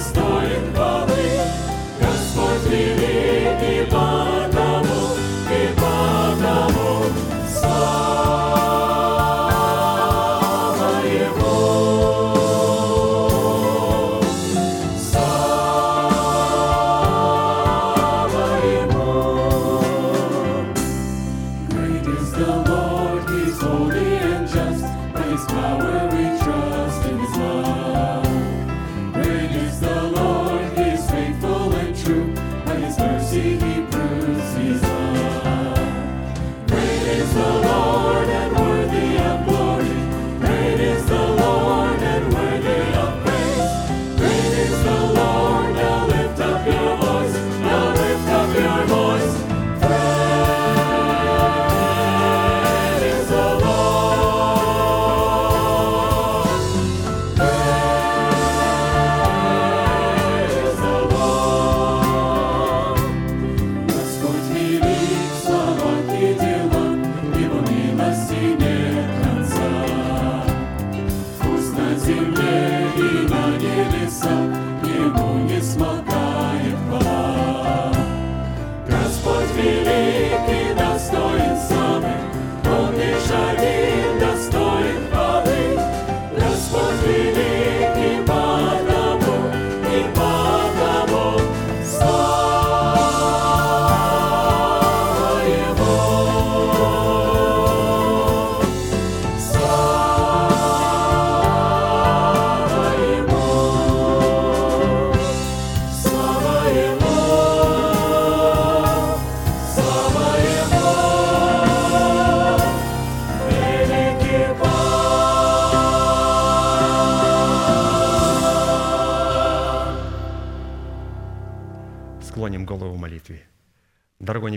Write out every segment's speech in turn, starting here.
достоин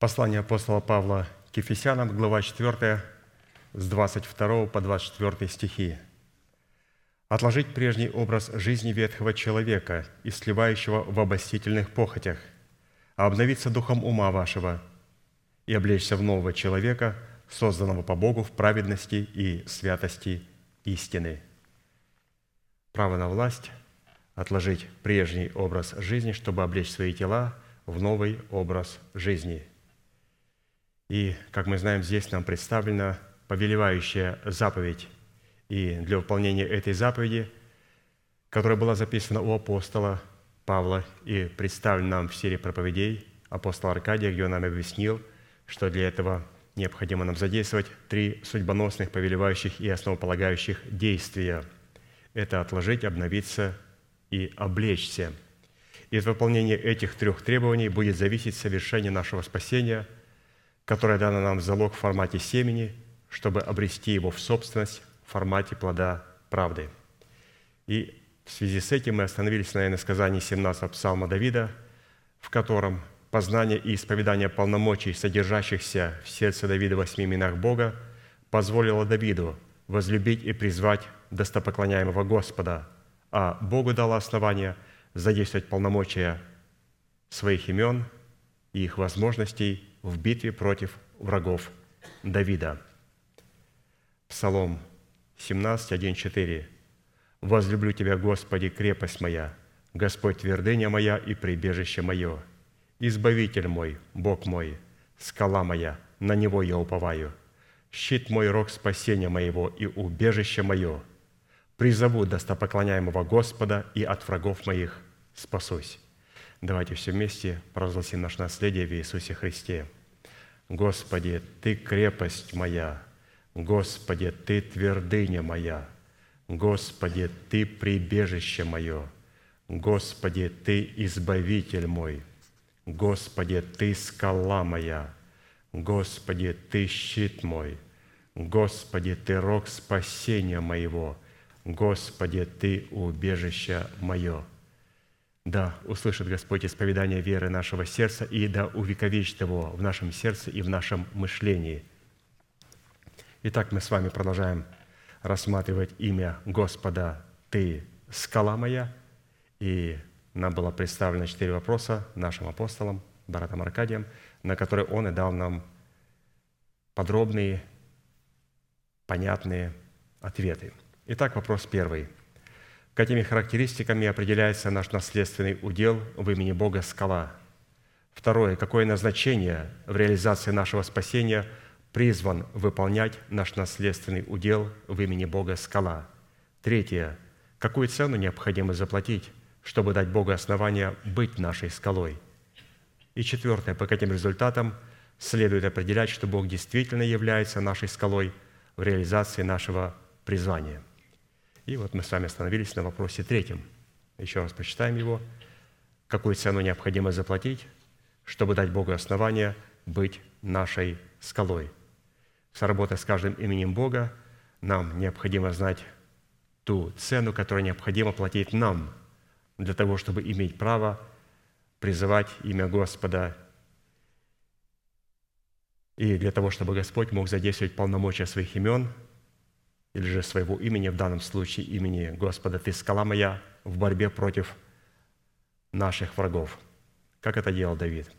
Послание апостола Павла к Ефесянам, глава 4, с 22 по 24 стихи. «Отложить прежний образ жизни ветхого человека, и сливающего в обостительных похотях, а обновиться духом ума вашего и облечься в нового человека, созданного по Богу в праведности и святости истины». Право на власть – отложить прежний образ жизни, чтобы облечь свои тела в новый образ жизни. И, как мы знаем, здесь нам представлена повелевающая заповедь. И для выполнения этой заповеди, которая была записана у апостола Павла и представлена нам в серии проповедей апостола Аркадия, где он нам объяснил, что для этого необходимо нам задействовать три судьбоносных, повелевающих и основополагающих действия. Это отложить, обновиться и облечься. И от выполнения этих трех требований будет зависеть совершение нашего спасения, которое дано нам в залог в формате семени – чтобы обрести его в собственность в формате плода правды. И в связи с этим мы остановились на иносказании 17 псалма Давида, в котором познание и исповедание полномочий, содержащихся в сердце Давида восьми именах Бога, позволило Давиду возлюбить и призвать достопоклоняемого Господа, а Богу дало основание задействовать полномочия своих имен и их возможностей в битве против врагов Давида – Псалом 17, 1, 4. «Возлюблю Тебя, Господи, крепость моя, Господь твердыня моя и прибежище мое, Избавитель мой, Бог мой, скала моя, на Него я уповаю, щит мой, рог спасения моего и убежище мое. Призову достопоклоняемого Господа и от врагов моих спасусь». Давайте все вместе провозгласим наше наследие в Иисусе Христе. Господи, Ты крепость моя, Господи, Ты твердыня моя, Господи, Ты прибежище мое, Господи, Ты избавитель мой, Господи, Ты скала моя, Господи, Ты щит мой, Господи, Ты рог спасения моего, Господи, Ты убежище мое. Да, услышит Господь исповедание веры нашего сердца и да увековечит его в нашем сердце и в нашем мышлении – Итак, мы с вами продолжаем рассматривать имя Господа «Ты – скала моя». И нам было представлено четыре вопроса нашим апостолам, братом Аркадием, на которые он и дал нам подробные, понятные ответы. Итак, вопрос первый. Какими характеристиками определяется наш наследственный удел в имени Бога «Скала»? Второе. Какое назначение в реализации нашего спасения – призван выполнять наш наследственный удел в имени Бога скала. Третье. Какую цену необходимо заплатить, чтобы дать Богу основание быть нашей скалой? И четвертое. По каким результатам следует определять, что Бог действительно является нашей скалой в реализации нашего призвания? И вот мы с вами остановились на вопросе третьем. Еще раз прочитаем его. Какую цену необходимо заплатить, чтобы дать Богу основание быть нашей скалой – сработать с каждым именем Бога, нам необходимо знать ту цену, которую необходимо платить нам для того, чтобы иметь право призывать имя Господа и для того, чтобы Господь мог задействовать полномочия своих имен или же своего имени, в данном случае имени Господа, «Ты скала моя» в борьбе против наших врагов, как это делал Давид.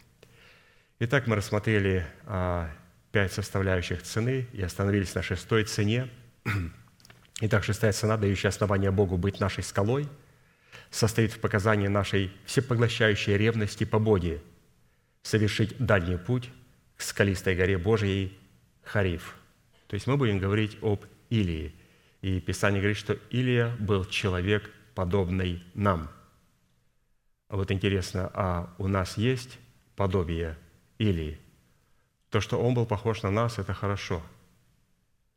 Итак, мы рассмотрели а, пять составляющих цены и остановились на шестой цене. Итак, шестая цена, дающая основание Богу быть нашей скалой, состоит в показании нашей всепоглощающей ревности по Боге, совершить дальний путь к скалистой горе Божьей Хариф. То есть мы будем говорить об Илии. И Писание говорит, что Илия был человек, подобный нам. А вот интересно, а у нас есть подобие Илии – то, что он был похож на нас, это хорошо.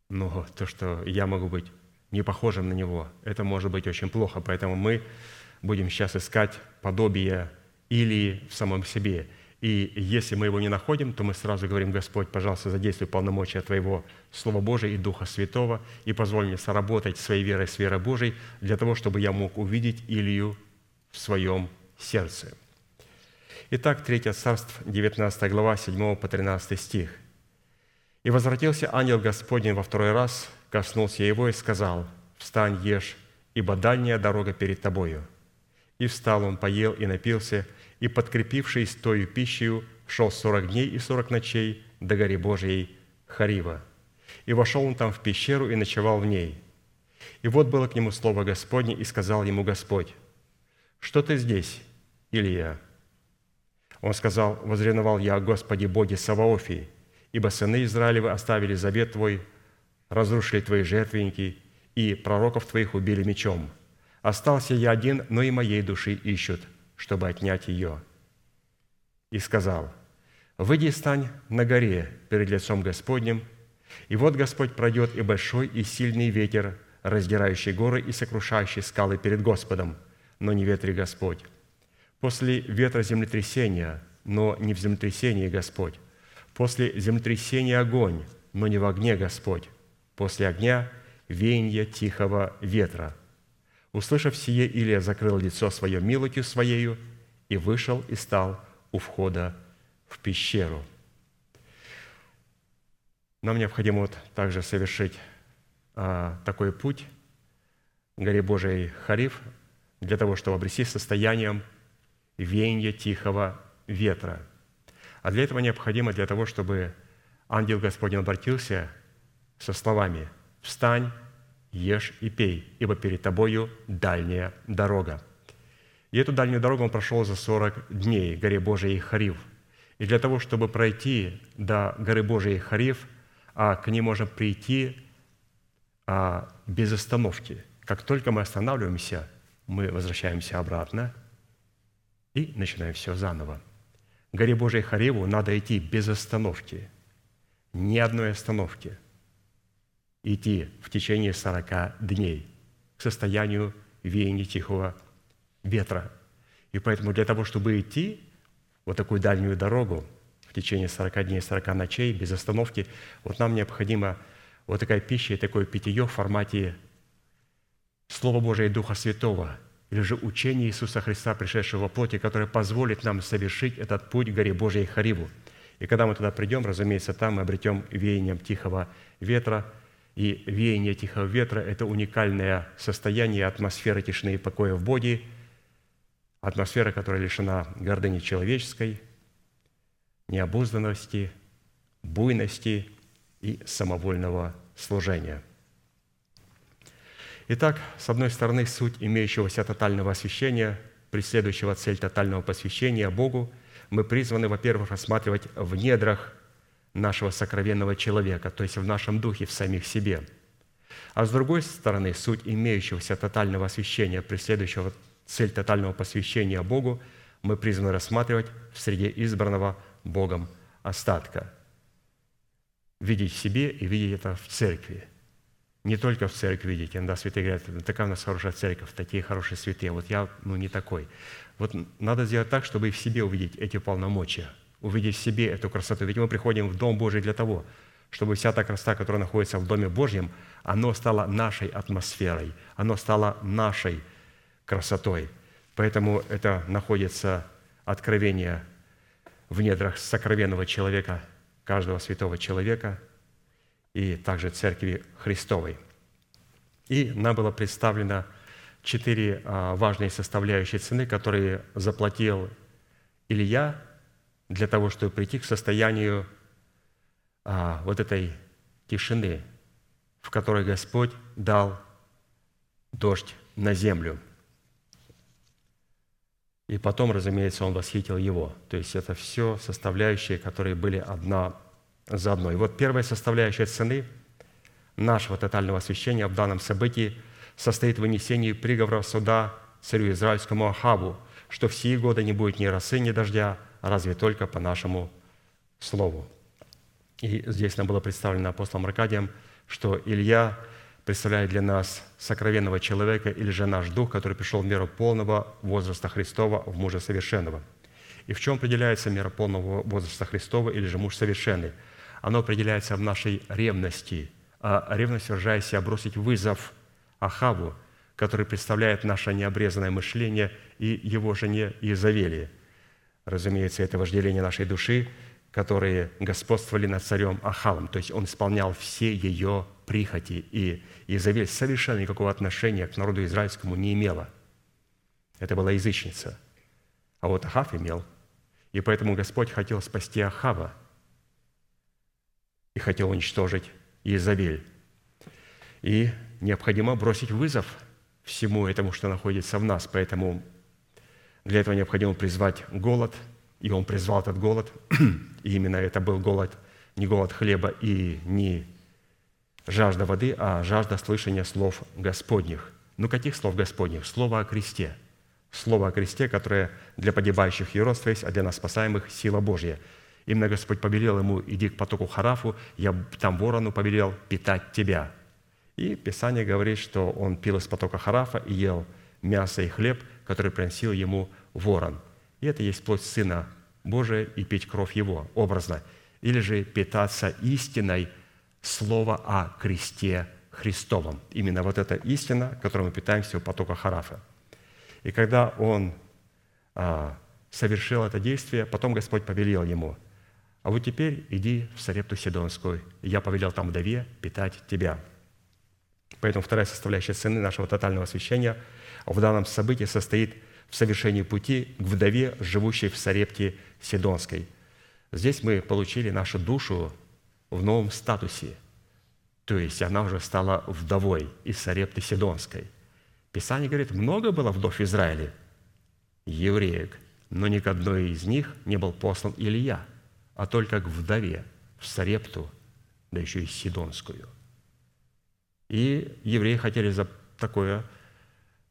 Но то, что я могу быть не похожим на него, это может быть очень плохо. Поэтому мы будем сейчас искать подобие или в самом себе. И если мы его не находим, то мы сразу говорим, Господь, пожалуйста, задействуй полномочия Твоего Слова Божия и Духа Святого и позволь мне соработать своей верой с верой Божией для того, чтобы я мог увидеть Илью в своем сердце. Итак, 3 царств, 19 глава, 7 по 13 стих. «И возвратился ангел Господень во второй раз, коснулся его и сказал, «Встань, ешь, ибо дальняя дорога перед тобою». И встал он, поел и напился, и, подкрепившись тою пищей, шел сорок дней и сорок ночей до горе Божией Харива. И вошел он там в пещеру и ночевал в ней. И вот было к нему слово Господне, и сказал ему Господь, «Что ты здесь, Илья?» Он сказал, «Возревновал я о Господе Боге Саваофии, ибо сыны Израилевы оставили завет Твой, разрушили Твои жертвенники, и пророков Твоих убили мечом. Остался я один, но и моей души ищут, чтобы отнять ее». И сказал, «Выйди стань на горе перед лицом Господним, и вот Господь пройдет, и большой и сильный ветер, раздирающий горы и сокрушающий скалы перед Господом, но не ветре Господь. После ветра землетрясения, но не в землетрясении Господь. После землетрясения огонь, но не в огне Господь. После огня веяние тихого ветра. Услышав сие, Илия закрыл лицо свое милостью своею и вышел и стал у входа в пещеру. Нам необходимо вот также совершить а, такой путь горе Божией Хариф для того, чтобы обрести состоянием веяния тихого ветра. А для этого необходимо, для того, чтобы ангел Господень обратился со словами «Встань, ешь и пей, ибо перед тобою дальняя дорога». И эту дальнюю дорогу он прошел за 40 дней, горе Божией Хариф. И для того, чтобы пройти до горы Божией Хариф, а к ней можно прийти а, без остановки. Как только мы останавливаемся, мы возвращаемся обратно и начинаем все заново. К горе Божией Хариву надо идти без остановки, ни одной остановки. Идти в течение 40 дней к состоянию веяния тихого ветра. И поэтому для того, чтобы идти вот такую дальнюю дорогу в течение 40 дней, 40 ночей, без остановки, вот нам необходимо вот такая пища и такое питье в формате Слова Божия и Духа Святого, или же учения Иисуса Христа, пришедшего во плоти, которое позволит нам совершить этот путь к горе Божией Хариву. И когда мы туда придем, разумеется, там мы обретем веянием тихого ветра, и веяние тихого ветра – это уникальное состояние атмосферы тишины и покоя в Боге, атмосфера, которая лишена гордыни человеческой, необузданности, буйности и самовольного служения. Итак, с одной стороны, суть имеющегося тотального освящения, преследующего цель тотального посвящения Богу, мы призваны, во-первых, рассматривать в недрах нашего сокровенного человека, то есть в нашем духе, в самих себе. А с другой стороны, суть имеющегося тотального освящения, преследующего цель тотального посвящения Богу, мы призваны рассматривать в среде избранного Богом остатка – видеть в себе и видеть это в церкви. Не только в церкви видеть. Иногда святые говорят, «Ну, такая у нас хорошая церковь, такие хорошие святые. Вот я, ну, не такой. Вот надо сделать так, чтобы и в себе увидеть эти полномочия, увидеть в себе эту красоту. Ведь мы приходим в Дом Божий для того, чтобы вся та красота, которая находится в Доме Божьем, оно стало нашей атмосферой, оно стало нашей красотой. Поэтому это находится откровение в недрах сокровенного человека – каждого святого человека и также Церкви Христовой. И нам было представлено четыре а, важные составляющие цены, которые заплатил Илья для того, чтобы прийти к состоянию а, вот этой тишины, в которой Господь дал дождь на землю. И потом, разумеется, он восхитил его. То есть это все составляющие, которые были одна за одной. И вот первая составляющая цены нашего тотального освящения в данном событии состоит в вынесении приговора суда царю израильскому Ахаву, что в сии годы не будет ни росы, ни дождя, разве только по нашему слову. И здесь нам было представлено апостолом Аркадием, что Илья – представляет для нас сокровенного человека или же наш дух, который пришел в меру полного возраста Христова в мужа совершенного. И в чем определяется мера полного возраста Христова или же муж совершенный? Оно определяется в нашей ревности, а ревность выражает себя бросить вызов Ахаву, который представляет наше необрезанное мышление и его жене Иезавелии. Разумеется, это вожделение нашей души, которые господствовали над царем Ахавом. То есть он исполнял все ее прихоти. И Изавель совершенно никакого отношения к народу израильскому не имела. Это была язычница. А вот Ахав имел. И поэтому Господь хотел спасти Ахава и хотел уничтожить Изавель. И необходимо бросить вызов всему этому, что находится в нас. Поэтому для этого необходимо призвать голод, и он призвал этот голод, и именно это был голод, не голод хлеба и не жажда воды, а жажда слышания слов Господних. Ну, каких слов Господних? Слово о кресте. Слово о кресте, которое для погибающих юродства есть, а для нас спасаемых – сила Божья. Именно Господь повелел ему, иди к потоку Харафу, я там ворону повелел питать тебя. И Писание говорит, что он пил из потока Харафа и ел мясо и хлеб, который приносил ему ворон. И это есть плоть Сына Божия и пить кровь Его, образно. Или же питаться истиной Слова о кресте Христовом. Именно вот эта истина, которой мы питаемся у потока Харафа. И когда он а, совершил это действие, потом Господь повелел ему, а вот теперь иди в Сарепту Сидонскую, я повелел там вдове питать тебя. Поэтому вторая составляющая цены нашего тотального освящения в данном событии состоит в совершении пути к вдове, живущей в Сарепте Сидонской. Здесь мы получили нашу душу в новом статусе. То есть она уже стала вдовой из Сарепты Сидонской. Писание говорит, много было вдов в Израиле, евреек, но ни к одной из них не был послан Илья, а только к вдове в Сарепту, да еще и Сидонскую. И евреи хотели за такое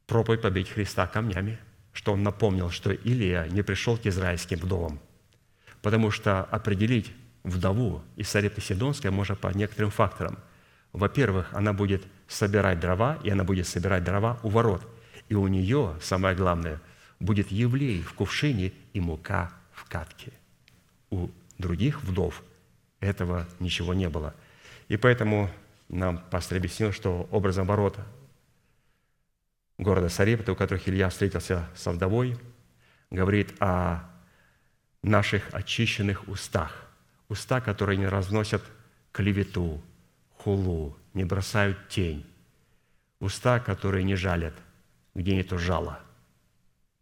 проповедь побить Христа камнями, что он напомнил, что Илия не пришел к израильским вдовам, потому что определить вдову из Сарепты Сидонской можно по некоторым факторам. Во-первых, она будет собирать дрова, и она будет собирать дрова у ворот. И у нее, самое главное, будет евлей в кувшине и мука в катке. У других вдов этого ничего не было. И поэтому нам пастор объяснил, что образом ворот города Сарепта, у которых Илья встретился со вдовой, говорит о наших очищенных устах. Уста, которые не разносят клевету, хулу, не бросают тень. Уста, которые не жалят, где нету жала.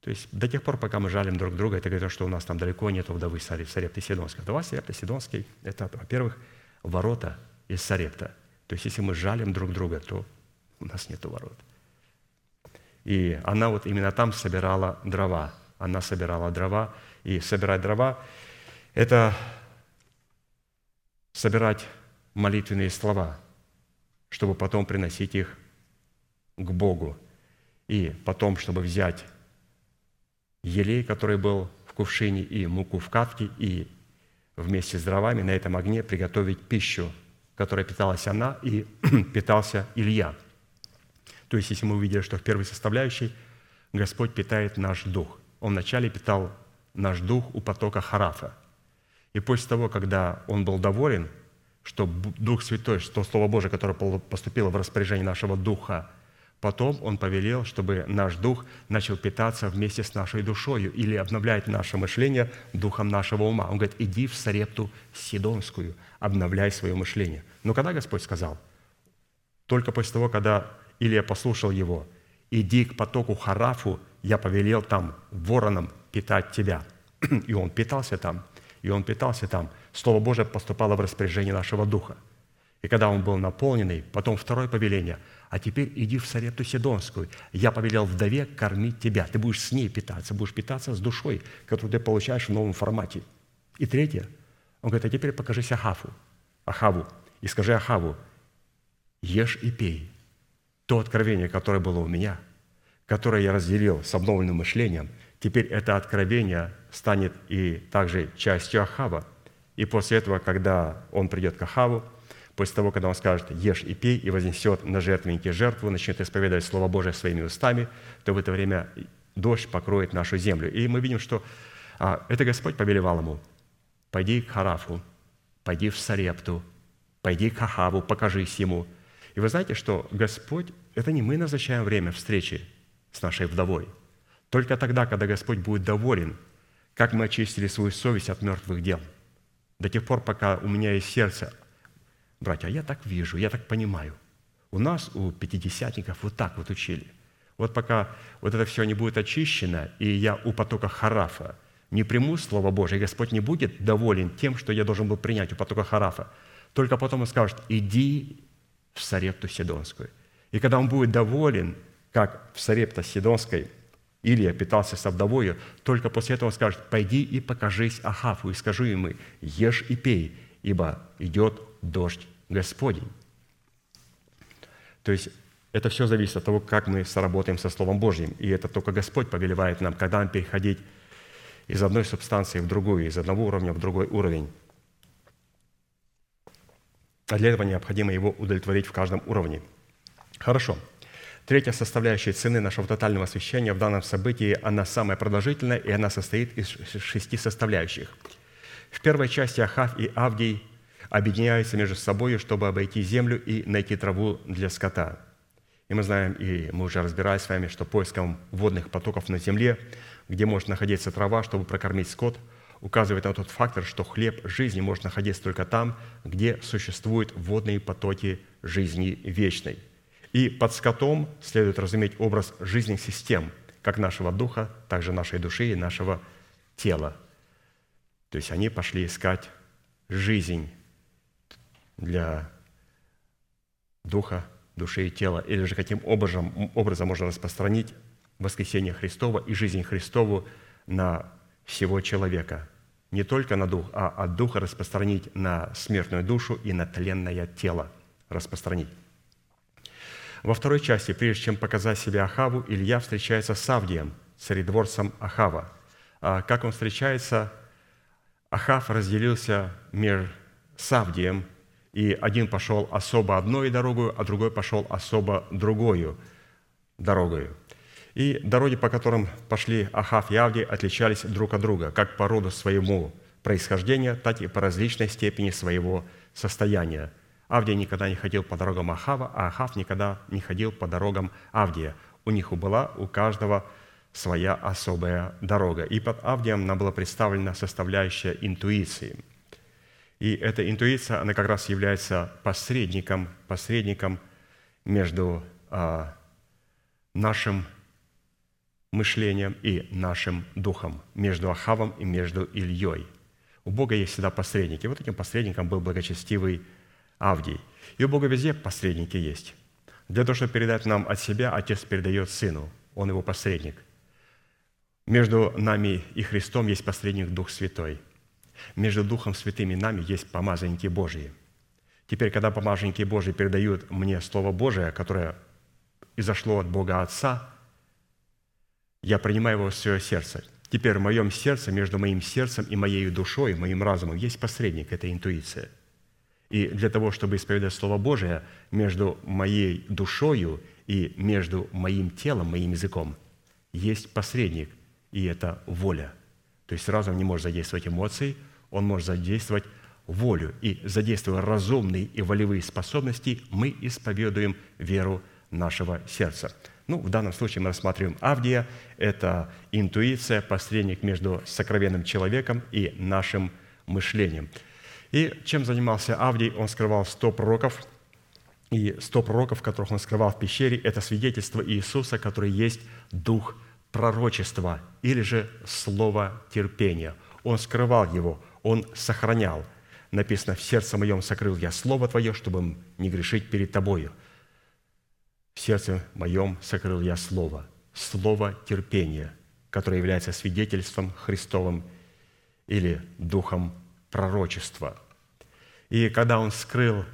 То есть до тех пор, пока мы жалим друг друга, это говорит, что у нас там далеко нет вдовы Сарепты Сидонской. Вдова Сарепта Сидонский – это, во-первых, ворота из Сарепта. То есть если мы жалим друг друга, то у нас нет ворот. И она вот именно там собирала дрова. Она собирала дрова. И собирать дрова – это собирать молитвенные слова, чтобы потом приносить их к Богу. И потом, чтобы взять елей, который был в кувшине, и муку в катке, и вместе с дровами на этом огне приготовить пищу, которой питалась она и питался Илья – то есть, если мы увидели, что в первой составляющей Господь питает наш дух. Он вначале питал наш дух у потока Харафа. И после того, когда он был доволен, что Дух Святой, что Слово Божие, которое поступило в распоряжение нашего духа, потом он повелел, чтобы наш дух начал питаться вместе с нашей душою или обновлять наше мышление духом нашего ума. Он говорит, иди в Сарепту Сидонскую, обновляй свое мышление. Но когда Господь сказал? Только после того, когда Илья послушал его. «Иди к потоку Харафу, я повелел там вороном питать тебя». И он питался там, и он питался там. Слово Божие поступало в распоряжение нашего духа. И когда он был наполненный, потом второе повеление, а теперь иди в Сарепту Сидонскую. Я повелел вдове кормить тебя. Ты будешь с ней питаться, будешь питаться с душой, которую ты получаешь в новом формате. И третье, он говорит, а теперь покажись Ахаву, Ахаву, и скажи Ахаву, ешь и пей, то откровение, которое было у меня, которое я разделил с обновленным мышлением, теперь это откровение станет и также частью Ахава. И после этого, когда он придет к Ахаву, после того, когда он скажет «Ешь и пей» и вознесет на жертвенники жертву, начнет исповедовать Слово Божие своими устами, то в это время дождь покроет нашу землю. И мы видим, что а, это Господь повелевал ему «Пойди к Харафу, пойди в Сарепту, пойди к Ахаву, покажись ему». И вы знаете, что Господь это не мы назначаем время встречи с нашей вдовой. Только тогда, когда Господь будет доволен, как мы очистили свою совесть от мертвых дел. До тех пор, пока у меня есть сердце, братья, я так вижу, я так понимаю. У нас, у пятидесятников, вот так вот учили. Вот пока вот это все не будет очищено, и я у потока Харафа не приму Слово Божие, Господь не будет доволен тем, что я должен был принять у потока Харафа. Только потом Он скажет, иди в Сарепту Сидонскую. И когда Он будет доволен, как в Сарепта Сидонской – Илья питался со вдовою, только после этого он скажет, «Пойди и покажись Ахаву, и скажи ему, ешь и пей, ибо идет дождь Господень». То есть это все зависит от того, как мы сработаем со Словом Божьим. И это только Господь повелевает нам, когда нам переходить из одной субстанции в другую, из одного уровня в другой уровень. А для этого необходимо его удовлетворить в каждом уровне. Хорошо. Третья составляющая цены нашего тотального освящения в данном событии, она самая продолжительная, и она состоит из шести составляющих. В первой части Ахав и Авдий объединяются между собой, чтобы обойти землю и найти траву для скота. И мы знаем, и мы уже разбирались с вами, что поиском водных потоков на земле, где может находиться трава, чтобы прокормить скот, указывает на тот фактор, что хлеб жизни может находиться только там, где существуют водные потоки жизни вечной – и под скотом следует разуметь образ жизненных систем, как нашего духа, так же нашей души и нашего тела. То есть они пошли искать жизнь для духа, души и тела, или же каким образом, образом можно распространить воскресение Христова и жизнь Христову на всего человека. Не только на дух, а от духа распространить на смертную душу и на тленное тело распространить. Во второй части, прежде чем показать себя Ахаву, Илья встречается с Авдием, царедворцем Ахава. А как он встречается? Ахав разделился между Савдием, и один пошел особо одной дорогой, а другой пошел особо другую дорогою. И дороги, по которым пошли Ахав и Авдий, отличались друг от друга, как по роду своему происхождения, так и по различной степени своего состояния – Авдия никогда не ходил по дорогам Ахава, а Ахав никогда не ходил по дорогам Авдия. У них была у каждого своя особая дорога. И под Авдием нам была представлена составляющая интуиции. И эта интуиция, она как раз является посредником, посредником между а, нашим мышлением и нашим духом, между Ахавом и между Ильей. У Бога есть всегда посредники. Вот этим посредником был благочестивый Авдий. И у Бога везде посредники есть. Для того, чтобы передать нам от себя, Отец передает Сыну. Он его посредник. Между нами и Христом есть посредник Дух Святой. Между Духом Святым и нами есть помазанники Божьи. Теперь, когда помазанники Божьи передают мне Слово Божие, которое изошло от Бога Отца, я принимаю его в свое сердце. Теперь в моем сердце, между моим сердцем и моей душой, моим разумом есть посредник, это интуиция – и для того, чтобы исповедать Слово Божие между моей душою и между моим телом, моим языком, есть посредник, и это воля. То есть разум не может задействовать эмоции, он может задействовать волю. И задействуя разумные и волевые способности, мы исповедуем веру нашего сердца. Ну, в данном случае мы рассматриваем Авдия. Это интуиция, посредник между сокровенным человеком и нашим мышлением – и чем занимался Авдий? Он скрывал сто пророков, и сто пророков, которых он скрывал в пещере, это свидетельство Иисуса, который есть дух пророчества или же слово терпения. Он скрывал его, он сохранял. Написано, в сердце моем сокрыл я слово Твое, чтобы не грешить перед Тобою. В сердце моем сокрыл я слово, слово терпения, которое является свидетельством Христовым или духом пророчества. И когда он скрыл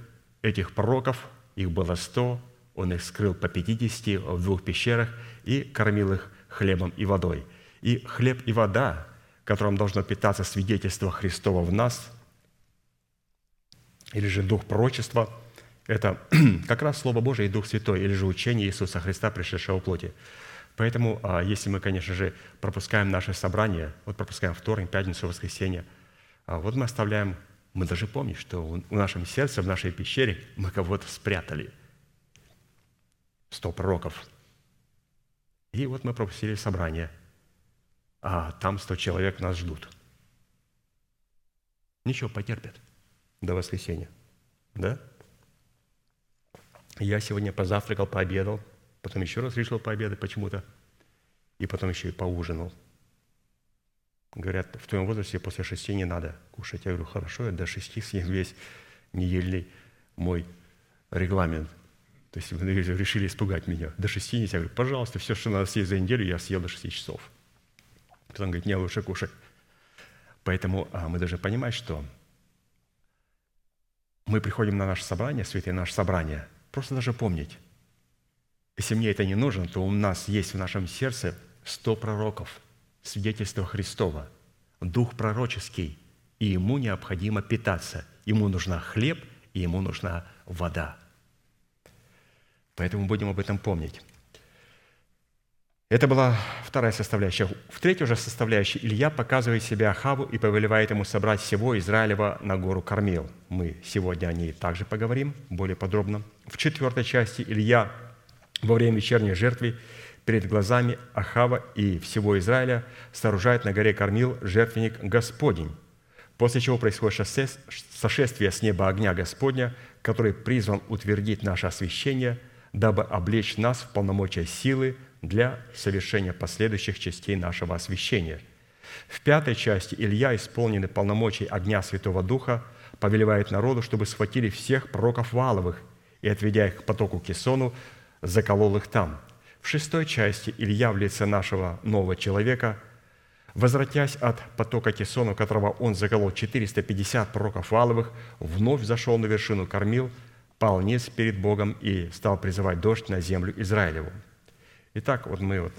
этих пророков, их было сто, он их скрыл по пятидесяти в двух пещерах и кормил их хлебом и водой. И хлеб и вода, которым должно питаться свидетельство Христова в нас, или же дух пророчества, это как раз Слово Божие и Дух Святой, или же учение Иисуса Христа, пришедшего в плоти. Поэтому, а, если мы, конечно же, пропускаем наше собрание, вот пропускаем вторник, пятницу, воскресенье – а вот мы оставляем, мы даже помним, что в нашем сердце, в нашей пещере мы кого-то спрятали. Сто пророков. И вот мы пропустили собрание. а там 100 человек нас ждут. Ничего, потерпят до воскресенья. Да? Я сегодня позавтракал, пообедал, потом еще раз решил пообедать почему-то, и потом еще и поужинал. Говорят, в твоем возрасте после шести не надо кушать. Я говорю, хорошо, я до шести съем весь недельный мой регламент. То есть вы решили испугать меня. До шести нельзя. Я говорю, пожалуйста, все, что надо съесть за неделю, я съел до шести часов. Потом говорит, не, лучше кушать. Поэтому а, мы должны понимать, что мы приходим на наше собрание, святые наше собрание, просто даже помнить, если мне это не нужно, то у нас есть в нашем сердце сто пророков, свидетельство Христова, дух пророческий, и ему необходимо питаться. Ему нужна хлеб, и ему нужна вода. Поэтому будем об этом помнить. Это была вторая составляющая. В третьей же составляющей Илья показывает себя Ахаву и повелевает ему собрать всего Израилева на гору Кормил. Мы сегодня о ней также поговорим более подробно. В четвертой части Илья во время вечерней жертвы перед глазами Ахава и всего Израиля сооружает на горе Кормил жертвенник Господень, после чего происходит сошествие с неба огня Господня, который призван утвердить наше освящение, дабы облечь нас в полномочия силы – для совершения последующих частей нашего освящения. В пятой части Илья, исполненный полномочий огня Святого Духа, повелевает народу, чтобы схватили всех пророков Валовых и, отведя их к потоку Кесону, заколол их там. В шестой части Илья в лице нашего нового человека, возвратясь от потока Кесону, которого он заколол 450 пророков Валовых, вновь зашел на вершину кормил, пал низ перед Богом и стал призывать дождь на землю Израилеву. Итак, вот мы вот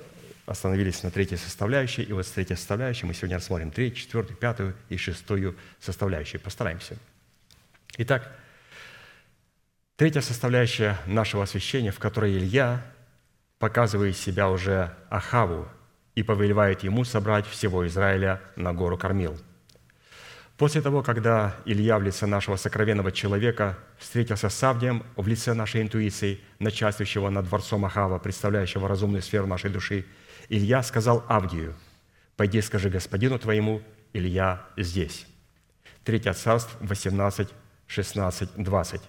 остановились на третьей составляющей, и вот с третьей составляющей мы сегодня рассмотрим третью, четвертую, пятую и шестую составляющие. Постараемся. Итак, третья составляющая нашего освящения, в которой Илья показывает себя уже Ахаву и повелевает ему собрать всего Израиля на гору Кормил – После того, когда Илья в лице нашего сокровенного человека встретился с Авдием в лице нашей интуиции, начальствующего над дворцом Ахава, представляющего разумную сферу нашей души, Илья сказал Авдию, «Пойди скажи господину твоему, Илья здесь». Третье царство, 18, 16, 20.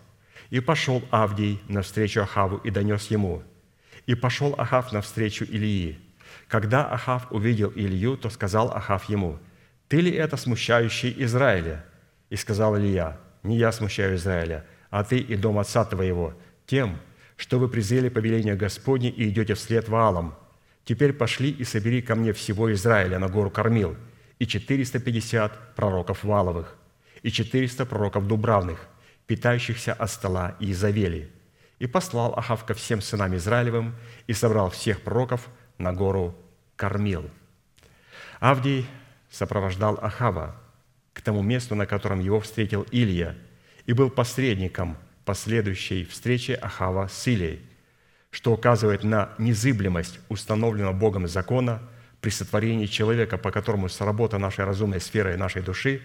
«И пошел Авдий навстречу Ахаву и донес ему. И пошел Ахав навстречу Илии. Когда Ахав увидел Илью, то сказал Ахав ему – ты ли это смущающий Израиля? И сказал Илья, не я смущаю Израиля, а ты и дом отца твоего, тем, что вы презрели повеление Господне и идете вслед Ваалам. Теперь пошли и собери ко мне всего Израиля на гору Кормил, и 450 пророков Валовых, и 400 пророков Дубравных, питающихся от стола Иезавели. И послал Ахав ко всем сынам Израилевым и собрал всех пророков на гору Кормил. Авдий сопровождал Ахава к тому месту, на котором его встретил Илья, и был посредником последующей встречи Ахава с Илией, что указывает на незыблемость установленного Богом закона при сотворении человека, по которому сработа нашей разумной сферы нашей души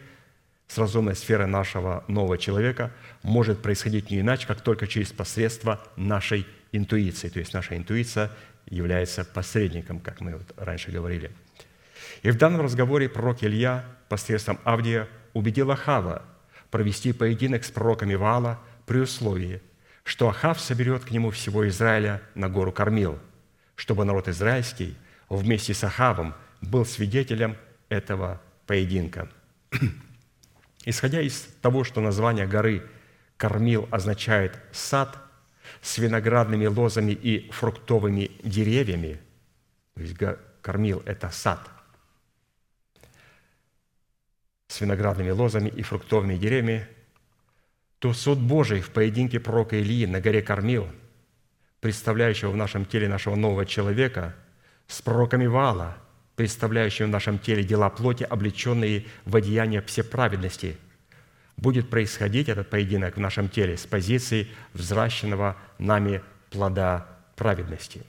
с разумной сферой нашего нового человека может происходить не иначе, как только через посредство нашей интуиции. То есть наша интуиция является посредником, как мы вот раньше говорили – и в данном разговоре пророк Илья посредством Авдия убедил Ахава провести поединок с пророками Вала при условии, что Ахав соберет к нему всего Израиля на гору Кормил, чтобы народ израильский вместе с Ахавом был свидетелем этого поединка. Исходя из того, что название горы Кормил означает «сад», с виноградными лозами и фруктовыми деревьями, то есть Кормил – это сад, с виноградными лозами и фруктовыми деревьями, то суд Божий в поединке пророка Илии на горе Кормил, представляющего в нашем теле нашего нового человека, с пророками Вала, представляющими в нашем теле дела плоти, облеченные в одеяние всеправедности, будет происходить этот поединок в нашем теле с позиции взращенного нами плода праведности.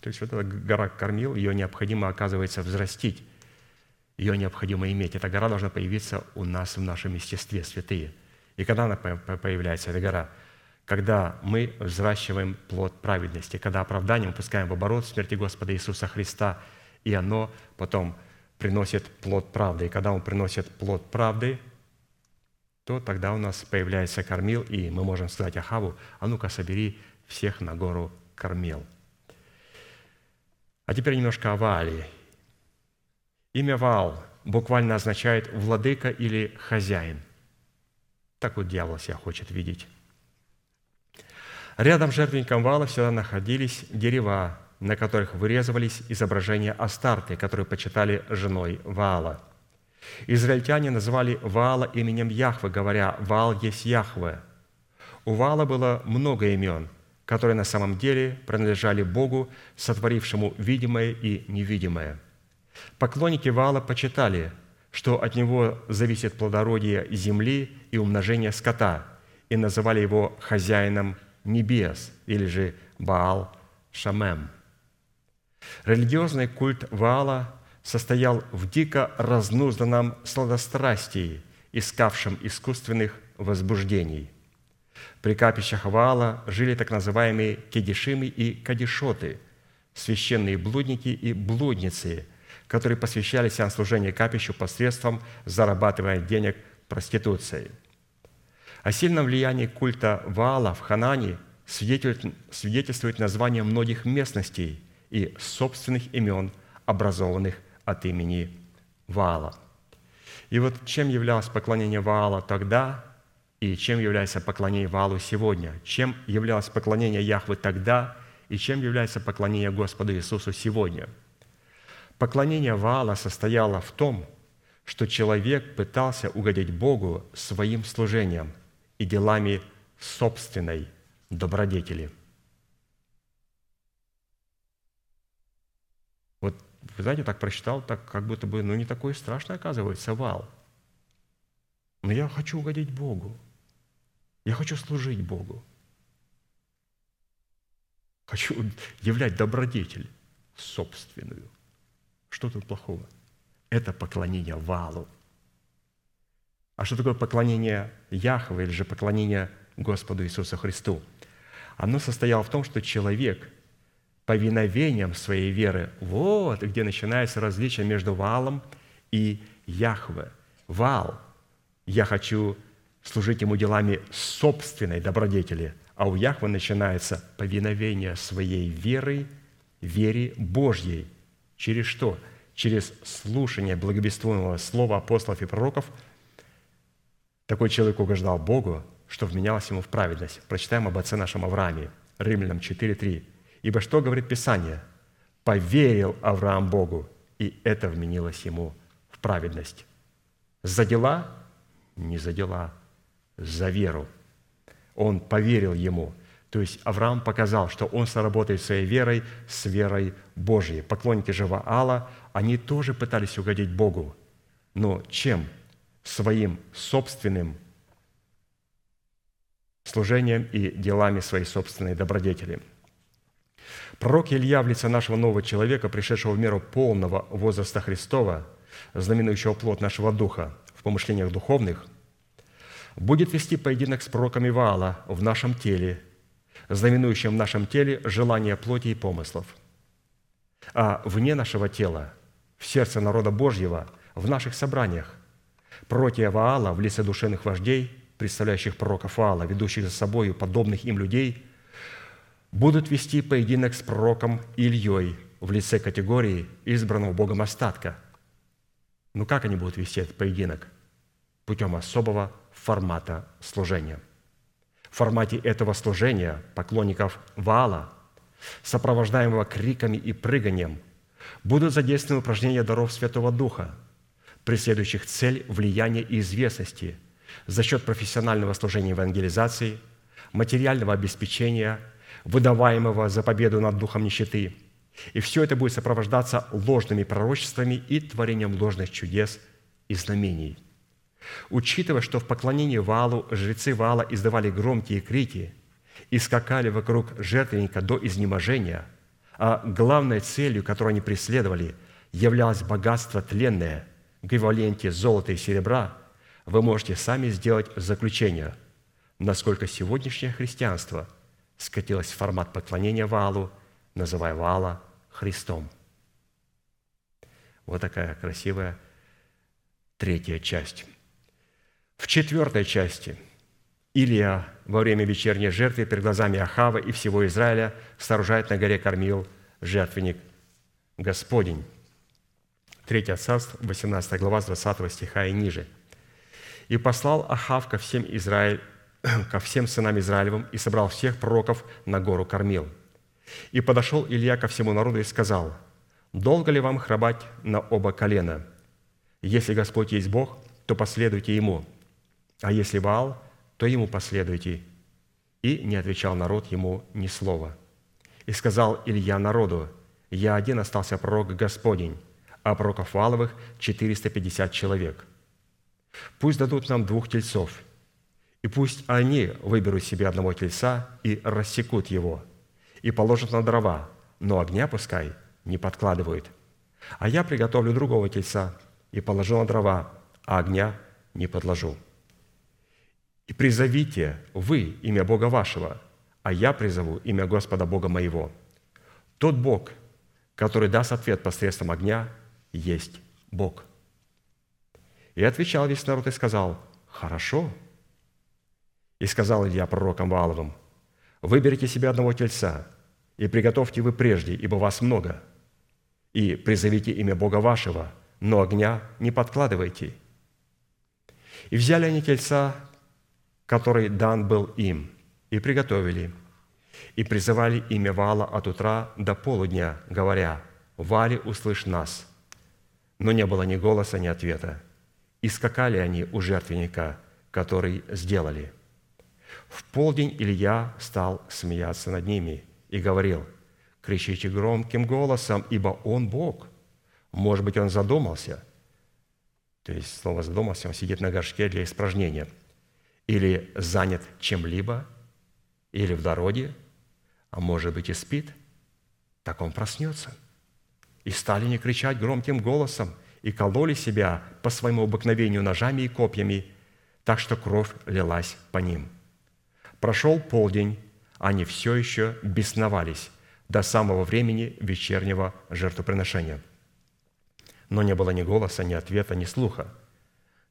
То есть вот эта гора Кормил, ее необходимо, оказывается, взрастить – ее необходимо иметь. Эта гора должна появиться у нас в нашем естестве, святые. И когда она появляется, эта гора? Когда мы взращиваем плод праведности, когда оправданием пускаем в оборот смерти Господа Иисуса Христа и оно потом приносит плод правды. И когда он приносит плод правды, то тогда у нас появляется кормил, и мы можем сказать Ахаву, а ну-ка собери всех на гору кормил. А теперь немножко о Ваале. Имя Ваал буквально означает «владыка» или «хозяин». Так вот дьявол себя хочет видеть. Рядом с жертвенником Ваала всегда находились дерева, на которых вырезывались изображения Астарты, которую почитали женой Ваала. Израильтяне называли Ваала именем Яхвы, говоря «Ваал есть Яхве». У Ваала было много имен, которые на самом деле принадлежали Богу, сотворившему видимое и невидимое. Поклонники Ваала почитали, что от него зависит плодородие земли и умножение скота, и называли его хозяином небес, или же Баал Шамем. Религиозный культ Ваала состоял в дико разнузданном сладострастии, искавшем искусственных возбуждений – при капищах Ваала жили так называемые кедишимы и кадишоты, священные блудники и блудницы, которые посвящали себя служению капищу посредством зарабатывания денег проституцией. О сильном влиянии культа Ваала в Ханане свидетельствует название многих местностей и собственных имен, образованных от имени Ваала. И вот чем являлось поклонение Ваала тогда – и чем является поклонение Валу сегодня, чем являлось поклонение Яхвы тогда и чем является поклонение Господу Иисусу сегодня. Поклонение Ваала состояло в том, что человек пытался угодить Богу своим служением и делами собственной добродетели. Вот, вы знаете, так прочитал, так как будто бы, ну, не такой страшный, оказывается, Вал. Но я хочу угодить Богу. Я хочу служить Богу. Хочу являть добродетель собственную. Что тут плохого? Это поклонение валу. А что такое поклонение Яхве или же поклонение Господу Иисусу Христу? Оно состояло в том, что человек повиновением своей веры, вот где начинается различие между валом и Яхве. Вал – я хочу служить Ему делами собственной добродетели, а у Яхвы начинается повиновение своей веры, вере Божьей. Через что? Через слушание благовествуемого слова апостолов и пророков такой человек угождал Богу, что вменялось ему в праведность. Прочитаем об отце нашем Аврааме, Римлянам 4.3. «Ибо что говорит Писание? Поверил Авраам Богу, и это вменилось ему в праведность». За дела? Не за дела, за веру. Он поверил ему. То есть Авраам показал, что он соработает своей верой с верой Божьей. Поклонники же Ваала, они тоже пытались угодить Богу. Но чем? Своим собственным служением и делами своей собственной добродетели. Пророк Илья в лице нашего нового человека, пришедшего в меру полного возраста Христова, знаменующего плод нашего духа в помышлениях духовных – будет вести поединок с пророками Ваала в нашем теле, знаменующим в нашем теле желание плоти и помыслов. А вне нашего тела, в сердце народа Божьего, в наших собраниях, пророки Ваала в лице душевных вождей, представляющих пророков Ваала, ведущих за собой подобных им людей, будут вести поединок с пророком Ильей в лице категории избранного Богом остатка. Ну как они будут вести этот поединок? Путем особого формата служения. В формате этого служения поклонников Ваала, сопровождаемого криками и прыганием, будут задействованы упражнения даров Святого Духа, преследующих цель влияния и известности за счет профессионального служения евангелизации, материального обеспечения, выдаваемого за победу над духом нищеты. И все это будет сопровождаться ложными пророчествами и творением ложных чудес и знамений – Учитывая, что в поклонении Валу жрецы Вала издавали громкие крики и скакали вокруг жертвенника до изнеможения, а главной целью, которую они преследовали, являлось богатство тленное эквиваленте золота и серебра, вы можете сами сделать заключение, насколько сегодняшнее христианство скатилось в формат поклонения Валу, называя Вала Христом. Вот такая красивая третья часть. В четвертой части Илья во время вечерней жертвы перед глазами Ахава и всего Израиля сооружает на горе Кормил жертвенник Господень. Третье царство, 18 глава, с 20 стиха и ниже. «И послал Ахав ко всем, Израиль, ко всем сынам Израилевым и собрал всех пророков на гору Кормил. И подошел Илья ко всему народу и сказал, «Долго ли вам храбать на оба колена? Если Господь есть Бог, то последуйте Ему, а если Ваал, то Ему последуйте». И не отвечал народ Ему ни слова. И сказал Илья народу, «Я один остался пророк Господень, а пророков Валовых 450 человек. Пусть дадут нам двух тельцов, и пусть они выберут себе одного тельца и рассекут его, и положат на дрова, но огня пускай не подкладывают. А я приготовлю другого тельца и положу на дрова, а огня не подложу. И призовите вы имя Бога вашего, а я призову имя Господа Бога моего. Тот Бог, который даст ответ посредством огня, есть Бог. И отвечал весь народ и сказал, «Хорошо». И сказал Илья пророкам Вааловым, «Выберите себе одного тельца, и приготовьте вы прежде, ибо вас много, и призовите имя Бога вашего, но огня не подкладывайте». И взяли они тельца, который дан был им, и приготовили, и призывали имя Вала от утра до полудня, говоря, «Вали, услышь нас!» Но не было ни голоса, ни ответа. И скакали они у жертвенника, который сделали. В полдень Илья стал смеяться над ними и говорил, «Кричите громким голосом, ибо Он Бог». Может быть, он задумался. То есть слово «задумался», он сидит на горшке для испражнения. Или занят чем-либо, или в дороге, а может быть и спит. Так он проснется – и стали не кричать громким голосом, и кололи себя по своему обыкновению ножами и копьями, так что кровь лилась по ним. Прошел полдень, они все еще бесновались до самого времени вечернего жертвоприношения. Но не было ни голоса, ни ответа, ни слуха.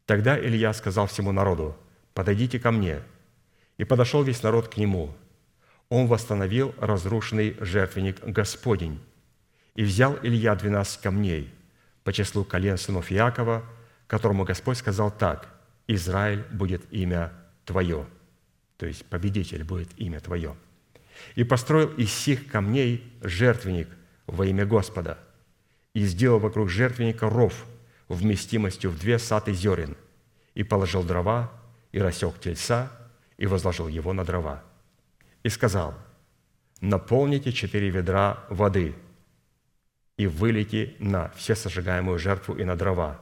Тогда Илья сказал всему народу, «Подойдите ко мне». И подошел весь народ к нему. Он восстановил разрушенный жертвенник Господень, и взял Илья двенадцать камней по числу колен сынов Иакова, которому Господь сказал так, «Израиль будет имя Твое», то есть победитель будет имя Твое. И построил из сих камней жертвенник во имя Господа, и сделал вокруг жертвенника ров вместимостью в две саты зерен, и положил дрова, и рассек тельца, и возложил его на дрова. И сказал, наполните четыре ведра воды – и вылейте на все сожигаемую жертву и на дрова.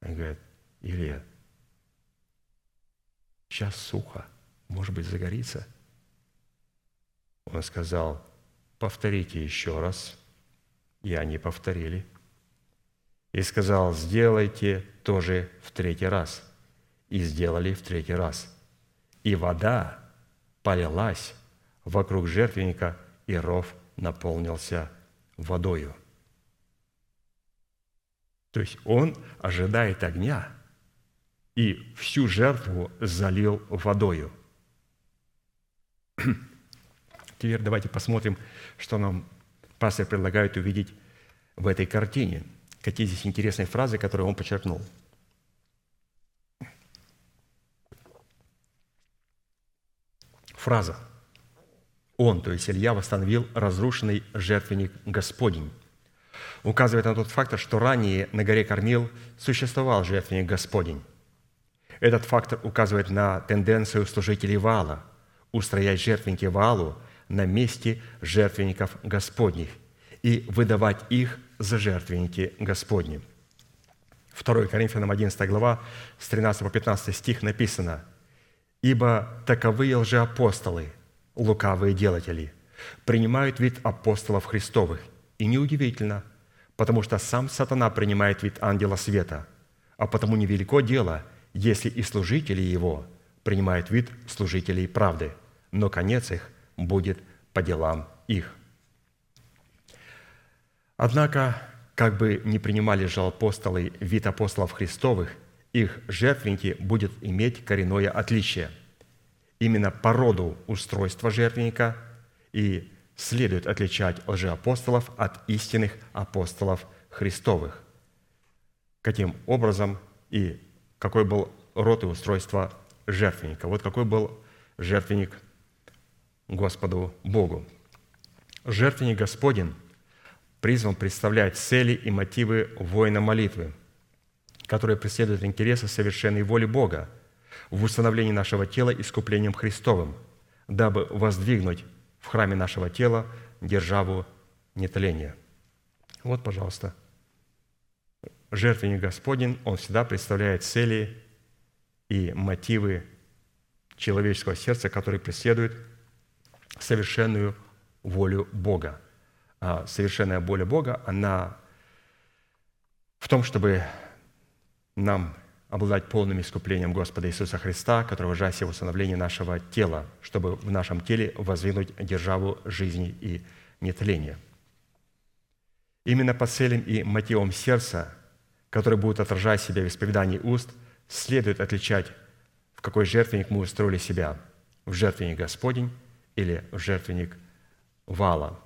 Он говорит, Илья, сейчас сухо, может быть, загорится. Он сказал, повторите еще раз. И они повторили. И сказал, сделайте тоже в третий раз. И сделали в третий раз. И вода полилась вокруг жертвенника, и ров наполнился водою. То есть он ожидает огня и всю жертву залил водою. Теперь давайте посмотрим, что нам пастор предлагает увидеть в этой картине. Какие здесь интересные фразы, которые он подчеркнул. Фраза – он, то есть Илья, восстановил разрушенный жертвенник Господень. Указывает на тот фактор, что ранее на горе Кормил существовал жертвенник Господень. Этот фактор указывает на тенденцию служителей Вала устроять жертвенники Валу на месте жертвенников Господних и выдавать их за жертвенники Господни. 2 Коринфянам 11 глава, с 13 по 15 стих написано, «Ибо таковые лжеапостолы – лукавые делатели, принимают вид апостолов Христовых. И неудивительно, потому что сам сатана принимает вид ангела света, а потому невелико дело, если и служители его принимают вид служителей правды, но конец их будет по делам их. Однако, как бы не принимали же апостолы вид апостолов Христовых, их жертвенники будет иметь коренное отличие. Именно по роду устройства жертвенника и следует отличать лжеапостолов от истинных апостолов Христовых. Каким образом и какой был род и устройство жертвенника. Вот какой был жертвенник Господу Богу. Жертвенник Господень призван представлять цели и мотивы воина молитвы, которые преследуют интересы совершенной воли Бога в установлении нашего тела искуплением Христовым, дабы воздвигнуть в храме нашего тела державу нетления. Вот, пожалуйста, жертвенник Господень, он всегда представляет цели и мотивы человеческого сердца, которые преследуют совершенную волю Бога. А совершенная воля Бога, она в том, чтобы нам обладать полным искуплением Господа Иисуса Христа, который выражается в установлении нашего тела, чтобы в нашем теле воздвинуть державу жизни и нетления. Именно по целям и мотивам сердца, которые будут отражать себя в исповедании уст, следует отличать, в какой жертвенник мы устроили себя – в жертвенник Господень или в жертвенник Вала.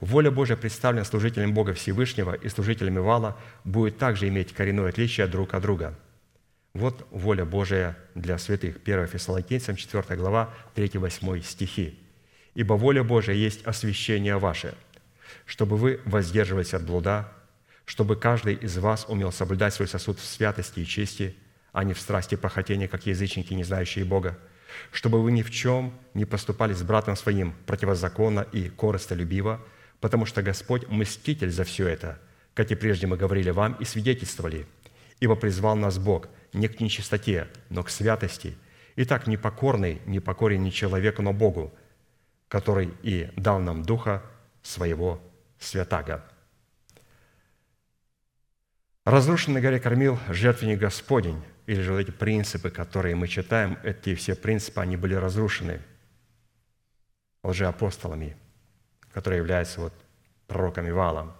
Воля Божия, представленная служителем Бога Всевышнего и служителями Вала, будет также иметь коренное отличие друг от друга – вот воля Божия для святых. 1 Фессалоникийцам, 4 глава, 3-8 стихи. «Ибо воля Божия есть освящение ваше, чтобы вы воздерживались от блуда, чтобы каждый из вас умел соблюдать свой сосуд в святости и чести, а не в страсти похотения, как язычники, не знающие Бога, чтобы вы ни в чем не поступали с братом своим противозаконно и корыстолюбиво, потому что Господь – мститель за все это, как и прежде мы говорили вам и свидетельствовали, ибо призвал нас Бог – не к нечистоте, но к святости. Итак, непокорный не покорен не человеку, но Богу, который и дал нам Духа Своего Святаго. Разрушенный горе кормил жертвенник Господень, или же вот эти принципы, которые мы читаем, эти все принципы, они были разрушены лжеапостолами, которые являются вот пророками Валом.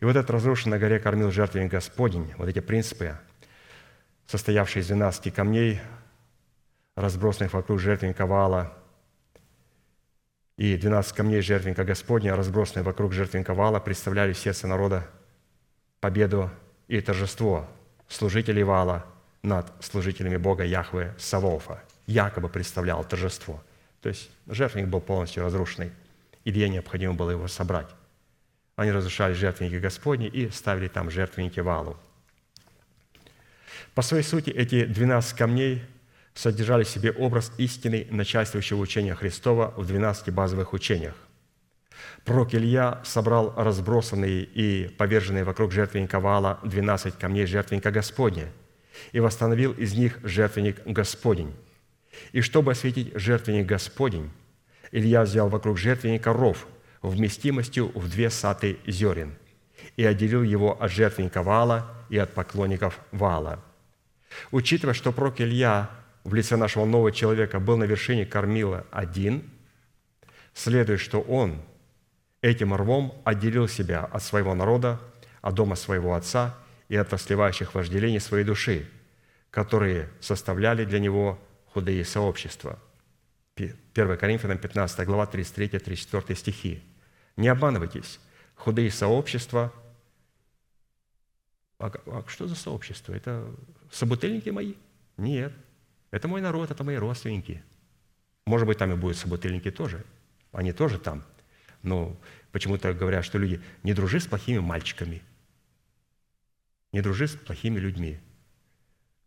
И вот этот разрушенный на горе кормил жертвенник Господень, вот эти принципы, состоявший из 12 камней, разбросанных вокруг жертвенника вала, и 12 камней жертвенника Господня, разбросанные вокруг жертвенника вала, представляли в сердце народа победу и торжество служителей вала над служителями Бога Яхве Савофа. Якобы представлял торжество. То есть жертвенник был полностью разрушенный, и где необходимо было его собрать. Они разрушали жертвенники Господни и ставили там жертвенники валу – по своей сути, эти 12 камней содержали в себе образ истины начальствующего учения Христова в 12 базовых учениях. Пророк Илья собрал разбросанные и поверженные вокруг жертвенника Вала 12 камней жертвенника Господня и восстановил из них жертвенник Господень. И чтобы осветить жертвенник Господень, Илья взял вокруг жертвенника ров вместимостью в две саты зерен и отделил его от жертвенника Вала и от поклонников Вала – Учитывая, что пророк Илья в лице нашего нового человека был на вершине кормила один, следует, что он этим рвом отделил себя от своего народа, от дома своего отца и от расливающих вожделений своей души, которые составляли для него худые сообщества. 1 Коринфянам 15 глава 33-34 стихи. «Не обманывайтесь, худые сообщества а, а что за сообщество? Это собутыльники мои? Нет. Это мой народ, это мои родственники. Может быть, там и будут собутыльники тоже. Они тоже там. Но почему-то говорят, что люди, не дружи с плохими мальчиками. Не дружи с плохими людьми.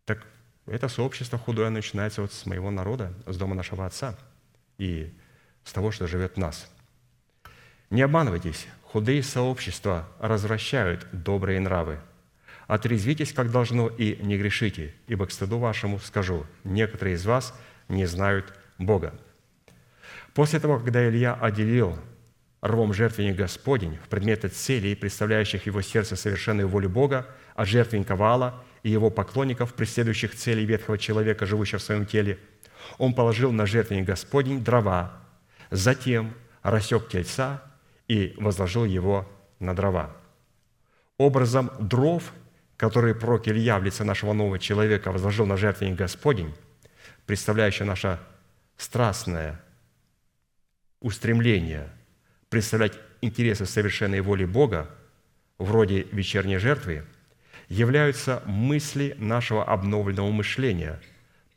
Так это сообщество худое начинается вот с моего народа, с дома нашего отца и с того, что живет в нас. Не обманывайтесь, худые сообщества развращают добрые нравы – Отрезвитесь, как должно, и не грешите, ибо к стыду вашему скажу, некоторые из вас не знают Бога». После того, когда Илья отделил рвом жертвенник Господень в предметы целей, представляющих его сердце совершенную волю Бога, от жертвенника Вала и его поклонников, преследующих цели ветхого человека, живущего в своем теле, он положил на жертвенник Господень дрова, затем рассек тельца и возложил его на дрова – образом дров, которые пророк Илья в нашего нового человека возложил на жертвенник Господень, представляющий наше страстное устремление представлять интересы совершенной воли Бога, вроде вечерней жертвы, являются мысли нашего обновленного мышления,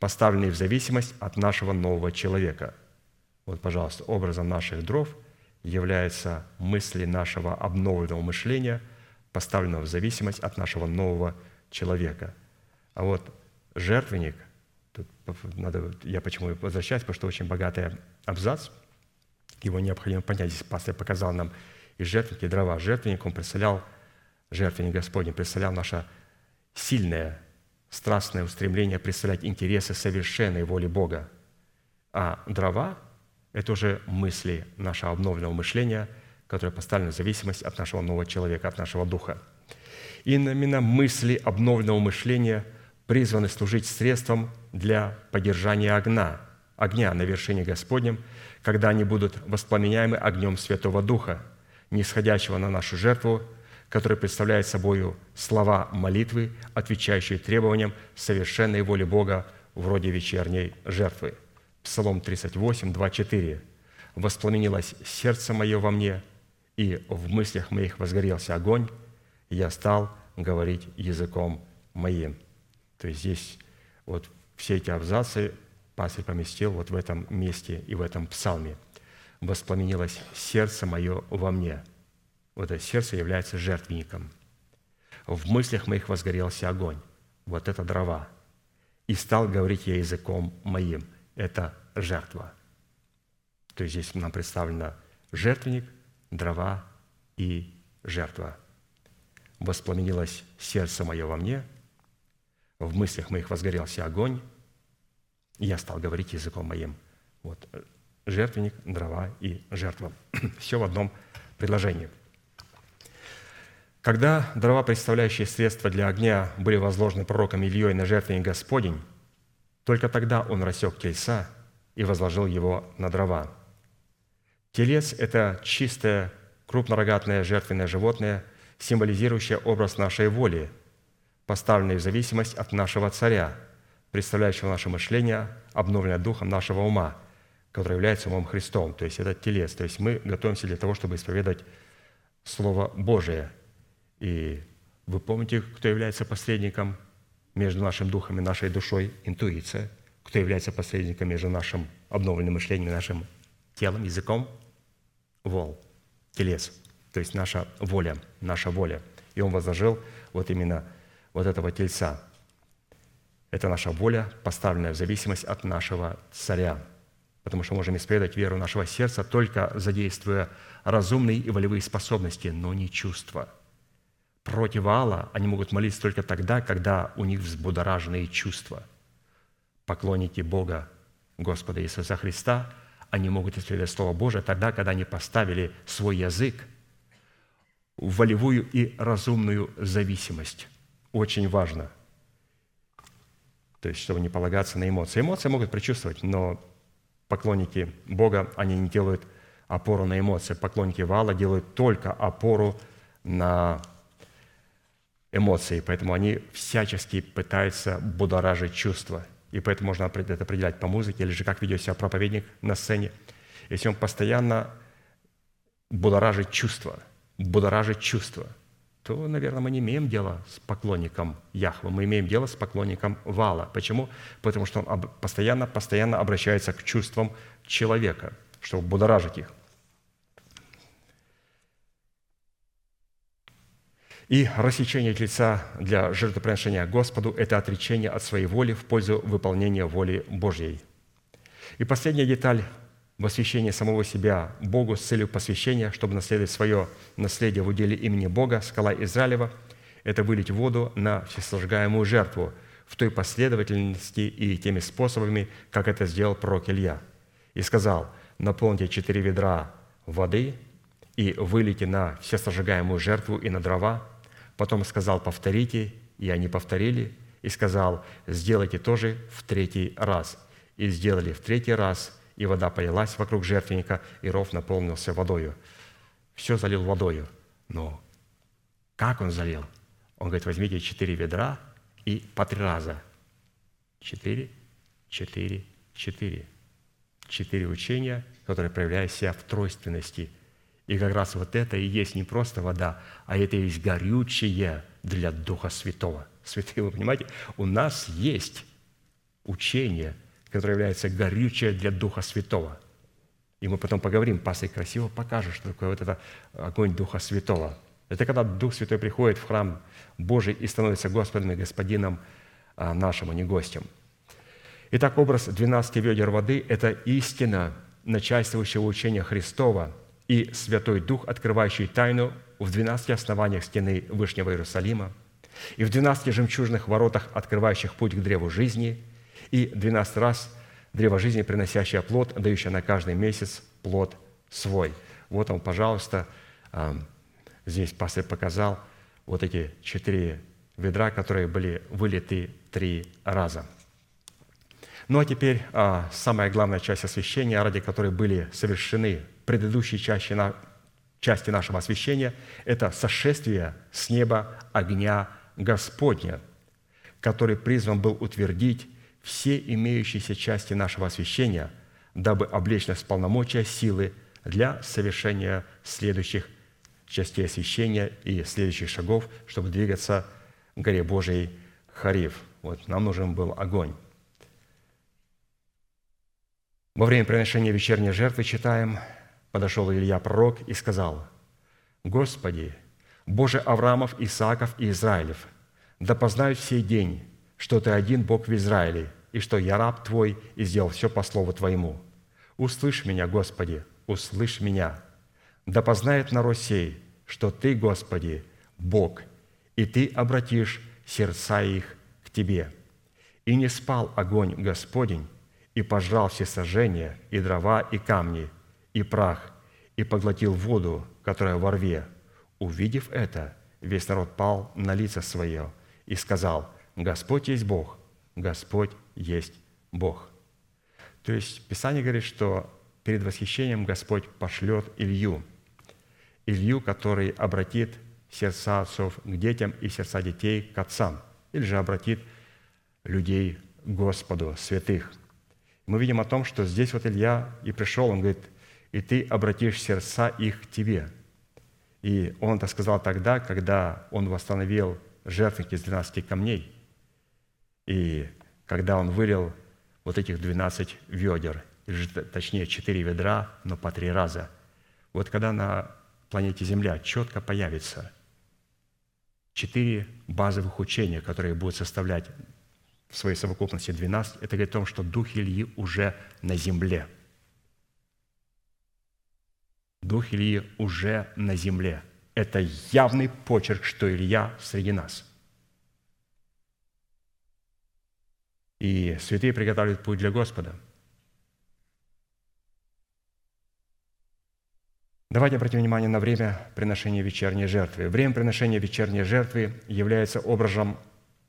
поставленные в зависимость от нашего нового человека. Вот, пожалуйста, образом наших дров являются мысли нашего обновленного мышления, поставленного в зависимость от нашего нового человека. А вот жертвенник, тут надо, я почему возвращаюсь, потому что очень богатый абзац, его необходимо понять. Здесь пастор показал нам и жертвенники, и дрова. Жертвенник, он представлял, жертвенник Господень представлял наше сильное, страстное устремление представлять интересы совершенной воли Бога. А дрова – это уже мысли нашего обновленного мышления, которое поставлено в зависимость от нашего нового человека, от нашего духа. И именно мысли обновленного мышления призваны служить средством для поддержания огня, огня на вершине Господнем, когда они будут воспламеняемы огнем Святого Духа, нисходящего на нашу жертву, который представляет собой слова молитвы, отвечающие требованиям совершенной воли Бога вроде вечерней жертвы. Псалом 38, 2, 4. «Воспламенилось сердце мое во мне, и в мыслях моих возгорелся огонь, и я стал говорить языком моим». То есть здесь вот все эти абзацы пастырь поместил вот в этом месте и в этом псалме. «Воспламенилось сердце мое во мне». Вот это сердце является жертвенником. В мыслях моих возгорелся огонь. Вот это дрова. И стал говорить я языком моим. Это жертва. То есть здесь нам представлено жертвенник, дрова и жертва. Воспламенилось сердце мое во мне, в мыслях моих возгорелся огонь, и я стал говорить языком моим. Вот жертвенник, дрова и жертва. Все в одном предложении – когда дрова, представляющие средства для огня, были возложены пророком Ильей на жертвенник Господень, только тогда он рассек тельца и возложил его на дрова. Телец – это чистое, крупнорогатное жертвенное животное, символизирующее образ нашей воли, поставленный в зависимость от нашего царя, представляющего наше мышление, обновленное духом нашего ума, который является умом Христом. То есть это телец. То есть мы готовимся для того, чтобы исповедать Слово Божие – и вы помните, кто является посредником между нашим духом и нашей душой? Интуиция. Кто является посредником между нашим обновленным мышлением и нашим телом, языком? Вол, телес. То есть наша воля, наша воля. И он возложил вот именно вот этого тельца. Это наша воля, поставленная в зависимость от нашего царя. Потому что можем исповедать веру нашего сердца, только задействуя разумные и волевые способности, но не чувства – против Алла, они могут молиться только тогда, когда у них взбудораженные чувства. Поклонники Бога, Господа Иисуса Христа, они могут исповедать Слово Божие тогда, когда они поставили свой язык в волевую и разумную зависимость. Очень важно. То есть, чтобы не полагаться на эмоции. Эмоции могут предчувствовать, но поклонники Бога, они не делают опору на эмоции. Поклонники Вала делают только опору на эмоции, поэтому они всячески пытаются будоражить чувства. И поэтому можно это определять по музыке, или же как ведет себя проповедник на сцене. Если он постоянно будоражит чувства, будоражит чувства, то, наверное, мы не имеем дела с поклонником Яхвы, мы имеем дело с поклонником Вала. Почему? Потому что он постоянно, постоянно обращается к чувствам человека, чтобы будоражить их. И рассечение лица для жертвоприношения Господу – это отречение от своей воли в пользу выполнения воли Божьей. И последняя деталь – восхищение самого себя Богу с целью посвящения, чтобы наследовать свое наследие в уделе имени Бога, скала Израилева – это вылить воду на всесожигаемую жертву в той последовательности и теми способами, как это сделал пророк Илья. И сказал, наполните четыре ведра воды и вылейте на всесожигаемую жертву и на дрова, Потом сказал, повторите, и они повторили, и сказал, сделайте тоже в третий раз. И сделали в третий раз, и вода полилась вокруг жертвенника, и ров наполнился водою. Все залил водою. Но Как Он залил? Он говорит, возьмите четыре ведра и по три раза. Четыре, четыре, четыре. Четыре учения, которые проявляют себя в тройственности. И как раз вот это и есть не просто вода, а это и есть горючее для Духа Святого. Святые, вы понимаете, у нас есть учение, которое является горючее для Духа Святого. И мы потом поговорим, пастор красиво покажет, что такое вот это огонь Духа Святого. Это когда Дух Святой приходит в храм Божий и становится Господом и Господином а, нашим, а не гостем. Итак, образ 12 ведер воды – это истина начальствующего учения Христова и Святой Дух, открывающий тайну в 12 основаниях стены Вышнего Иерусалима, и в 12 жемчужных воротах, открывающих путь к древу жизни, и 12 раз древо жизни, приносящее плод, дающее на каждый месяц плод свой. Вот он, пожалуйста, здесь пастор показал вот эти четыре ведра, которые были вылиты три раза. Ну а теперь а, самая главная часть освящения, ради которой были совершены предыдущие части, на, части нашего освящения, это сошествие с неба огня Господня, который призван был утвердить все имеющиеся части нашего освящения, дабы облечь нас в полномочия силы для совершения следующих частей освящения и следующих шагов, чтобы двигаться к горе Божией Хариф. Вот нам нужен был огонь. Во время приношения вечерней жертвы читаем, подошел Илья пророк и сказал, «Господи, Боже Авраамов, Исааков и Израилев, да познают сей день, что Ты один Бог в Израиле, и что я раб Твой и сделал все по слову Твоему. Услышь меня, Господи, услышь меня. Да познает народ сей, что Ты, Господи, Бог, и Ты обратишь сердца их к Тебе. И не спал огонь Господень, и пожрал все сожжения, и дрова, и камни, и прах, и поглотил воду, которая во рве, Увидев это, весь народ пал на лица свое и сказал, Господь есть Бог, Господь есть Бог. То есть Писание говорит, что перед восхищением Господь пошлет Илью. Илью, который обратит сердца отцов к детям и сердца детей к отцам. Или же обратит людей к Господу, святых. Мы видим о том, что здесь вот Илья и пришел, он говорит, и ты обратишь сердца их к тебе – и он это сказал тогда, когда он восстановил жертвенник из 12 камней, и когда он вылил вот этих 12 ведер, или точнее 4 ведра, но по три раза. Вот когда на планете Земля четко появится четыре базовых учения, которые будут составлять в своей совокупности 12, это говорит о том, что Дух Ильи уже на земле – Дух Ильи уже на земле. Это явный почерк, что Илья среди нас. И святые приготавливают путь для Господа. Давайте обратим внимание на время приношения вечерней жертвы. Время приношения вечерней жертвы является образом,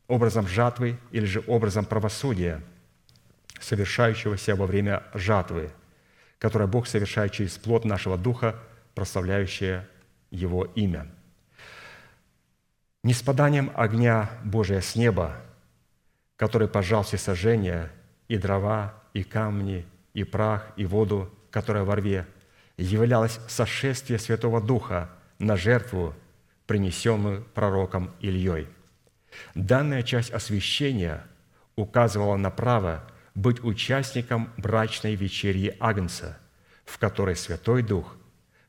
образом жатвы или же образом правосудия, совершающегося во время жатвы – которое Бог совершает через плод нашего духа, прославляющее Его имя. Не спаданием огня Божия с неба, который пожал все сожжения, и дрова, и камни, и прах, и воду, которая во рве, являлось сошествие Святого Духа на жертву, принесенную пророком Ильей. Данная часть освящения указывала на право быть участником брачной вечерии Агнца, в которой Святой Дух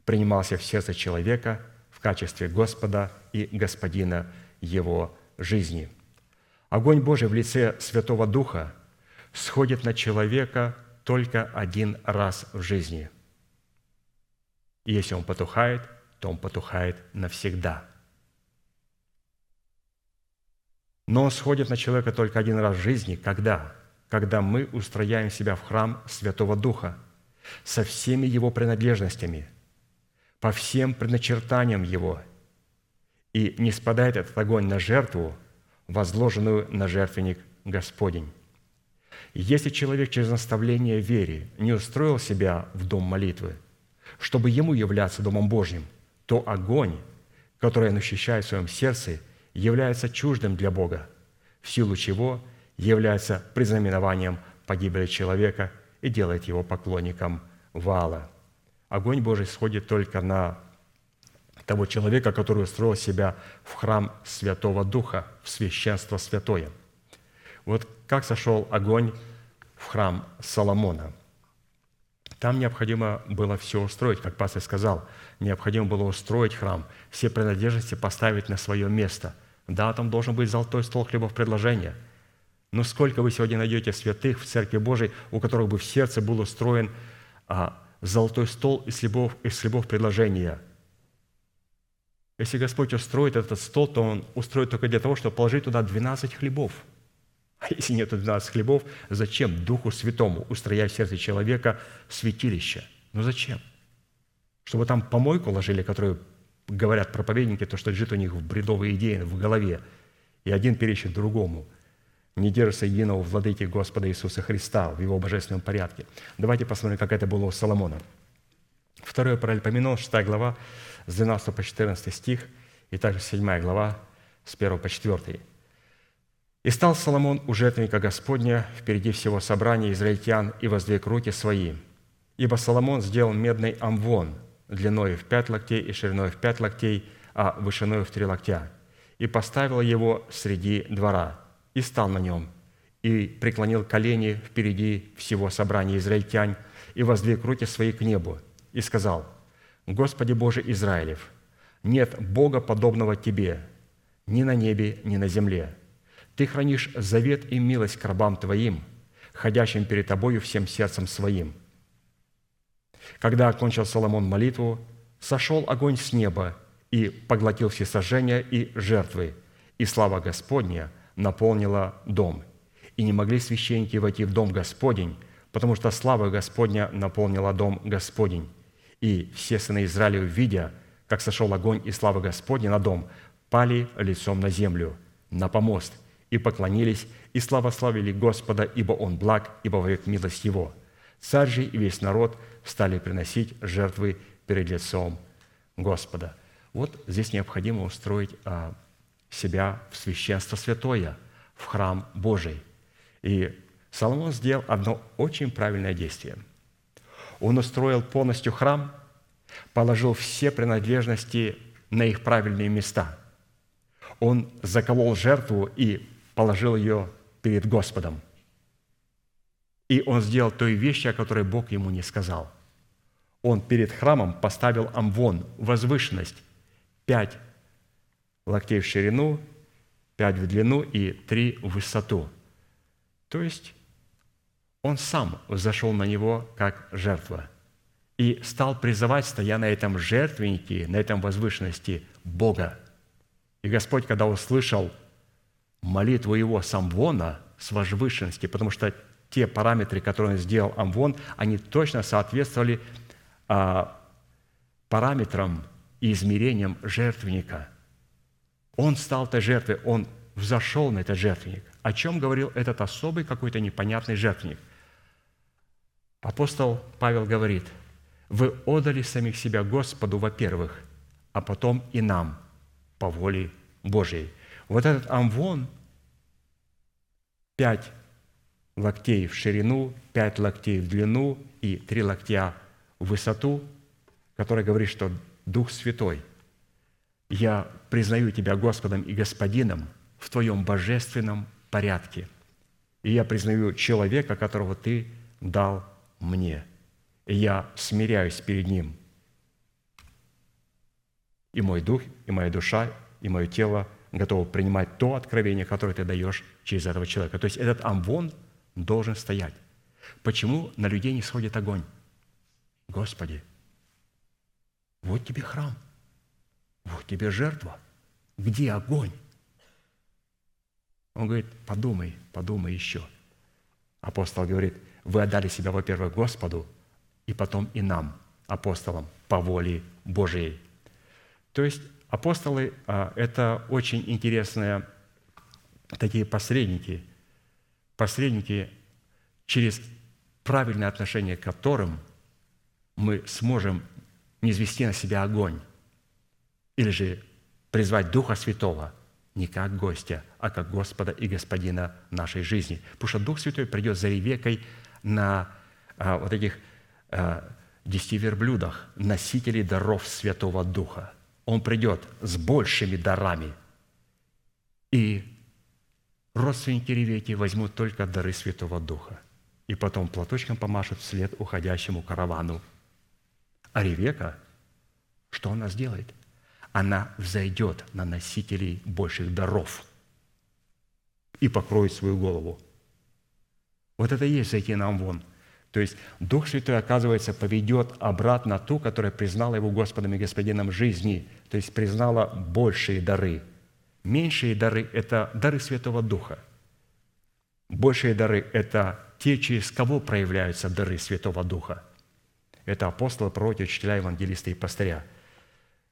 принимался в сердце человека в качестве Господа и Господина его жизни. Огонь Божий в лице Святого Духа сходит на человека только один раз в жизни. И если он потухает, то он потухает навсегда. Но он сходит на человека только один раз в жизни, когда? Когда мы устрояем себя в храм Святого Духа со всеми его принадлежностями, по всем предначертаниям его, и не спадает этот огонь на жертву, возложенную на жертвенник Господень. Если человек через наставление вере не устроил себя в дом молитвы, чтобы ему являться Домом Божьим, то огонь, которое он ощущает в своем сердце, является чуждым для Бога, в силу чего является признаменованием погибели человека и делает его поклонником Вала. Огонь Божий сходит только на того человека, который устроил себя в храм Святого Духа, в священство святое. Вот как сошел огонь в храм Соломона. Там необходимо было все устроить, как пастор сказал. Необходимо было устроить храм, все принадлежности поставить на свое место. Да, там должен быть золотой стол хлебов предложения. Но сколько вы сегодня найдете святых в Церкви Божией, у которых бы в сердце был устроен а, золотой стол из хлебов, из хлебов предложения – если Господь устроит этот стол, то Он устроит только для того, чтобы положить туда 12 хлебов. А если нет 12 хлебов, зачем Духу Святому устроять в сердце человека святилище? Ну зачем? Чтобы там помойку ложили, которую говорят проповедники, то, что лежит у них в бредовые идеи в голове, и один перечит другому. Не держится единого владыки Господа Иисуса Христа в Его божественном порядке. Давайте посмотрим, как это было у Соломона. Второе паралипоменон, 6 глава, с 12 по 14 стих, и также 7 глава, с 1 по 4. «И стал Соломон у жертвенника Господня впереди всего собрания израильтян и воздвиг руки свои. Ибо Соломон сделал медный амвон длиной в пять локтей и шириной в пять локтей, а вышиной в три локтя, и поставил его среди двора, и стал на нем, и преклонил колени впереди всего собрания израильтян, и воздвиг руки свои к небу, и сказал – Господи Боже Израилев, нет Бога, подобного Тебе, ни на небе, ни на земле. Ты хранишь завет и милость к рабам Твоим, ходящим перед Тобою всем сердцем своим. Когда окончил Соломон молитву, сошел огонь с неба и поглотил все сожжения и жертвы, и слава Господня наполнила дом. И не могли священники войти в дом Господень, потому что слава Господня наполнила дом Господень и все сыны Израиля, видя, как сошел огонь и слава Господня на дом, пали лицом на землю, на помост, и поклонились, и славославили Господа, ибо Он благ, ибо вовек милость Его. Царь же и весь народ стали приносить жертвы перед лицом Господа. Вот здесь необходимо устроить а, себя в священство святое, в храм Божий. И Соломон сделал одно очень правильное действие – он устроил полностью храм, положил все принадлежности на их правильные места. Он заколол жертву и положил ее перед Господом. И он сделал той вещи, о которой Бог ему не сказал. Он перед храмом поставил амвон, возвышенность, пять локтей в ширину, пять в длину и три в высоту. То есть он сам взошел на него как жертва и стал призывать, стоя на этом жертвеннике, на этом возвышенности Бога. И Господь, когда услышал молитву его Самвона с возвышенности, потому что те параметры, которые он сделал Амвон, они точно соответствовали а, параметрам и измерениям жертвенника. Он стал той жертвой, он взошел на этот жертвенник. О чем говорил этот особый какой-то непонятный жертвенник – Апостол Павел говорит, вы отдали самих себя Господу, во-первых, а потом и нам по воле Божьей. Вот этот амвон, пять локтей в ширину, пять локтей в длину и три локтя в высоту, который говорит, что Дух Святой, я признаю Тебя Господом и Господином в Твоем божественном порядке. И я признаю человека, которого Ты дал мне, и я смиряюсь перед Ним. И мой дух, и моя душа, и мое тело готовы принимать то откровение, которое ты даешь через этого человека. То есть этот амвон должен стоять. Почему на людей не сходит огонь? Господи, вот тебе храм, вот тебе жертва. Где огонь? Он говорит, подумай, подумай еще. Апостол говорит – вы отдали себя, во-первых, Господу, и потом и нам, апостолам, по воле Божией. То есть апостолы а, – это очень интересные такие посредники, посредники, через правильное отношение к которым мы сможем не звести на себя огонь или же призвать Духа Святого не как гостя, а как Господа и Господина нашей жизни. Потому что Дух Святой придет за Ревекой на а, вот этих а, десяти верблюдах, носителей даров Святого Духа. Он придет с большими дарами. И родственники Ревеки возьмут только дары Святого Духа. И потом платочком помашут вслед уходящему каравану. А Ревека, что она сделает? Она взойдет на носителей больших даров и покроет свою голову. Вот это и есть зайти нам вон – то есть Дух Святой, оказывается, поведет обратно ту, которая признала Его Господом и Господином жизни, то есть признала большие дары. Меньшие дары – это дары Святого Духа. Большие дары – это те, через кого проявляются дары Святого Духа. Это апостолы, пророки, учителя, евангелисты и пастыря.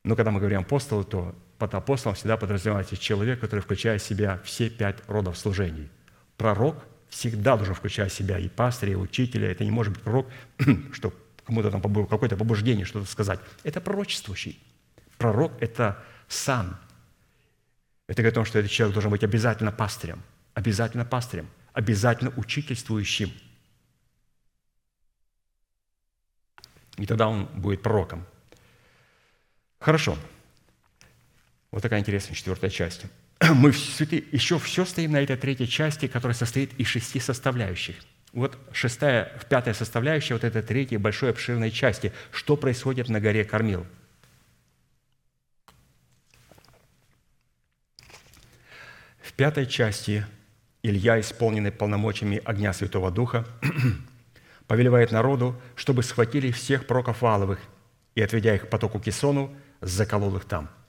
Но когда мы говорим апостолы, то под апостолом всегда подразумевается человек, который включает в себя все пять родов служений. Пророк – всегда должен включать в себя и пастыря, и учителя. Это не может быть пророк, что кому-то там какое-то побуждение что-то сказать. Это пророчествующий. Пророк – это сам. Это говорит о том, что этот человек должен быть обязательно пастырем, обязательно пастырем, обязательно учительствующим. И тогда он будет пророком. Хорошо. Вот такая интересная четвертая часть. мы еще все стоим на этой третьей части, которая состоит из шести составляющих. Вот шестая, пятая составляющая вот этой третьей большой обширной части. Что происходит на горе Кормил? В пятой части Илья, исполненный полномочиями огня Святого Духа, повелевает народу, чтобы схватили всех пророков Валовых и, отведя их к потоку Кисону, заколол их там –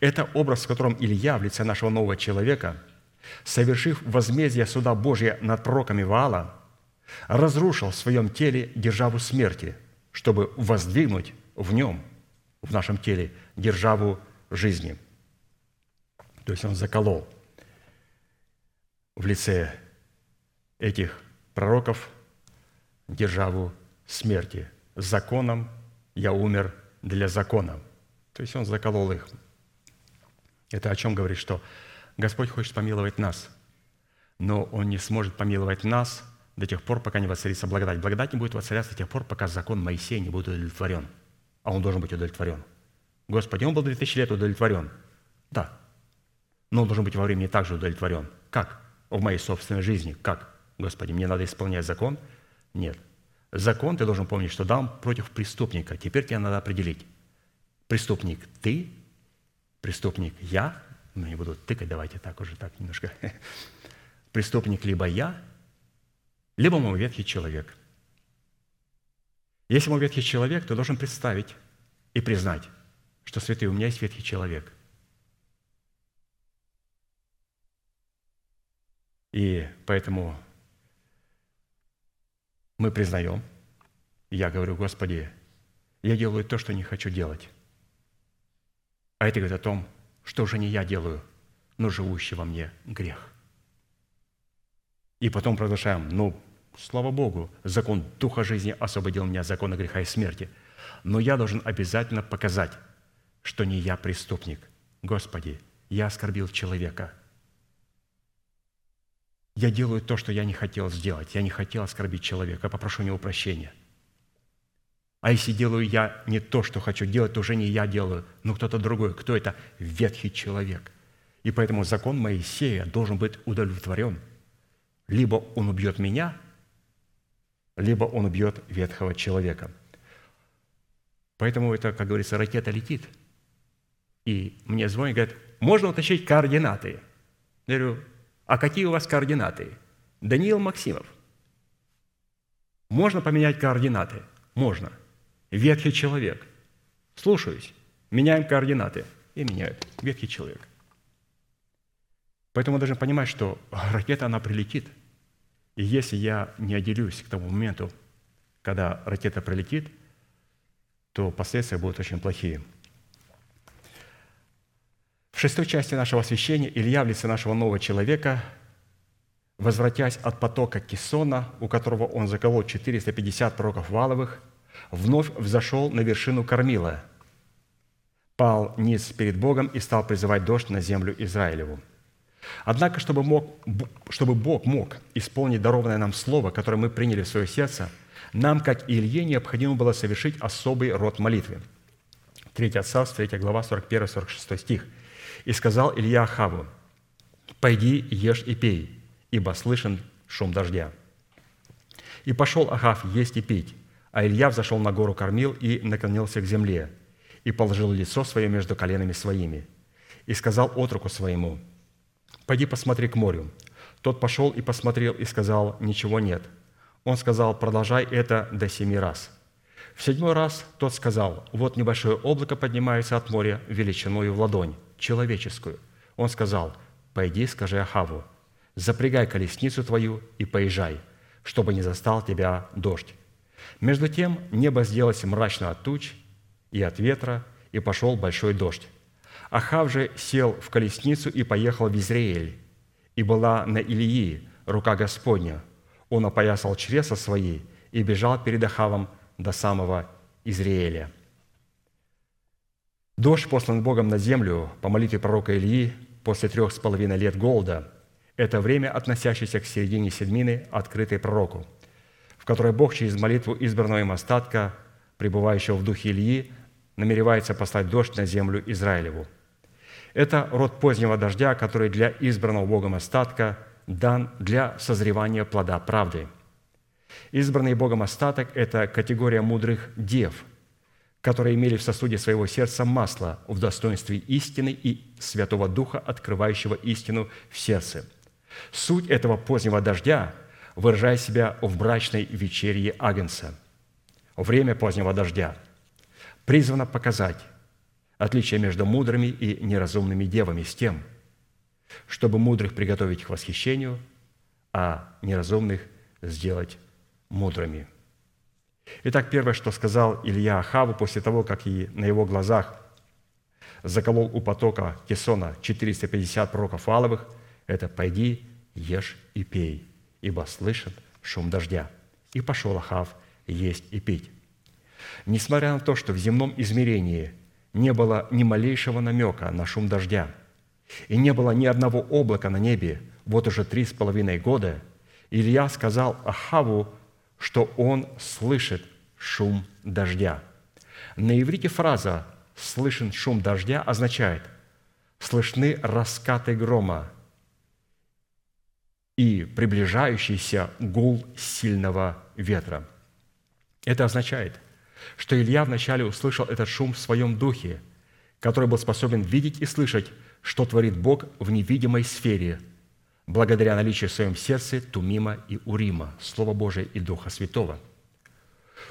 это образ, в котором Илья в лице нашего нового человека, совершив возмездие суда Божия над пророками Ваала, разрушил в своем теле державу смерти, чтобы воздвигнуть в нем, в нашем теле, державу жизни. То есть он заколол в лице этих пророков державу смерти. Законом я умер для закона. То есть он заколол их. Это о чем говорит, что Господь хочет помиловать нас, но Он не сможет помиловать нас до тех пор, пока не воцарится благодать. Благодать не будет воцаряться до тех пор, пока закон Моисея не будет удовлетворен. А он должен быть удовлетворен. Господи, он был 2000 лет удовлетворен. Да. Но он должен быть во времени также удовлетворен. Как? В моей собственной жизни. Как? Господи, мне надо исполнять закон? Нет. Закон, ты должен помнить, что дам против преступника. Теперь тебе надо определить. Преступник ты преступник я, ну не буду тыкать, давайте так уже так немножко. Преступник либо я, либо мой ветхий человек. Если мой ветхий человек, то должен представить и признать, что святый, у меня есть ветхий человек. И поэтому мы признаем, я говорю, Господи, я делаю то, что не хочу делать. А это говорит о том, что уже не я делаю, но живущий во мне грех. И потом продолжаем, ну, слава Богу, закон Духа жизни освободил меня от закона греха и смерти. Но я должен обязательно показать, что не я преступник. Господи, я оскорбил человека. Я делаю то, что я не хотел сделать. Я не хотел оскорбить человека. Попрошу у него прощения – а если делаю я не то, что хочу делать, то уже не я делаю, но кто-то другой. Кто это? Ветхий человек. И поэтому закон Моисея должен быть удовлетворен. Либо он убьет меня, либо он убьет ветхого человека. Поэтому это, как говорится, ракета летит. И мне звонят, говорят, можно уточнить координаты. Я говорю, а какие у вас координаты? Даниил Максимов. Можно поменять координаты? Можно – Ветхий человек. Слушаюсь. Меняем координаты. И меняют. Ветхий человек. Поэтому мы должны понимать, что ракета, она прилетит. И если я не отделюсь к тому моменту, когда ракета прилетит, то последствия будут очень плохие. В шестой части нашего освящения Илья в лице нашего нового человека, возвратясь от потока Кисона, у которого он заколол 450 пророков валовых – вновь взошел на вершину Кормила, пал ниц перед Богом и стал призывать дождь на землю Израилеву. Однако, чтобы, мог, чтобы Бог мог исполнить дарованное нам слово, которое мы приняли в свое сердце, нам, как и Илье, необходимо было совершить особый род молитвы. 3 Царств, 3 глава, 41-46 стих. «И сказал Илья Ахаву, «Пойди, ешь и пей, ибо слышен шум дождя». И пошел Ахав есть и пить, а Илья взошел на гору кормил и наклонился к земле, и положил лицо свое между коленами своими, и сказал отруку своему, «Пойди посмотри к морю». Тот пошел и посмотрел, и сказал, «Ничего нет». Он сказал, «Продолжай это до семи раз». В седьмой раз тот сказал, «Вот небольшое облако поднимается от моря величиною в ладонь, человеческую». Он сказал, «Пойди, скажи Ахаву, запрягай колесницу твою и поезжай, чтобы не застал тебя дождь». Между тем небо сделалось мрачно от туч и от ветра, и пошел большой дождь. Ахав же сел в колесницу и поехал в Израиль, и была на Илии рука Господня. Он опоясал чреса свои и бежал перед Ахавом до самого Израиля. Дождь, послан Богом на землю по молитве пророка Ильи после трех с половиной лет голода, это время, относящееся к середине седмины, открытой пророку, в которой Бог через молитву избранного им остатка, пребывающего в духе Ильи, намеревается послать дождь на землю Израилеву. Это род позднего дождя, который для избранного Богом остатка дан для созревания плода правды – Избранный Богом остаток – это категория мудрых дев, которые имели в сосуде своего сердца масло в достоинстве истины и Святого Духа, открывающего истину в сердце. Суть этого позднего дождя выражает себя в брачной вечерье Агнца. Время позднего дождя призвано показать отличие между мудрыми и неразумными девами с тем, чтобы мудрых приготовить к восхищению, а неразумных сделать мудрыми. Итак, первое, что сказал Илья Ахаву после того, как и на его глазах заколол у потока Кесона 450 пророков Аловых, это «пойди, ешь и пей, ибо слышен шум дождя». И пошел Ахав есть и пить. Несмотря на то, что в земном измерении не было ни малейшего намека на шум дождя, и не было ни одного облака на небе вот уже три с половиной года, Илья сказал Ахаву что он слышит шум дождя. На иврите фраза «слышен шум дождя» означает «слышны раскаты грома и приближающийся гул сильного ветра». Это означает, что Илья вначале услышал этот шум в своем духе, который был способен видеть и слышать, что творит Бог в невидимой сфере – благодаря наличию в своем сердце Тумима и Урима, Слова Божия и Духа Святого.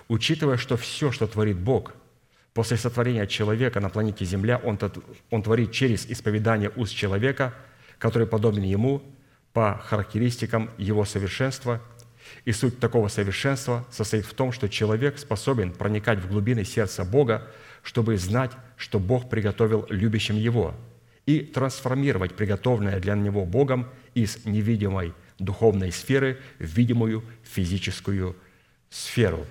Учитывая, что все, что творит Бог, после сотворения человека на планете Земля, Он, он творит через исповедание уст человека, который подобен Ему по характеристикам Его совершенства. И суть такого совершенства состоит в том, что человек способен проникать в глубины сердца Бога, чтобы знать, что Бог приготовил любящим Его – и трансформировать приготовленное для него Богом из невидимой духовной сферы в видимую физическую сферу.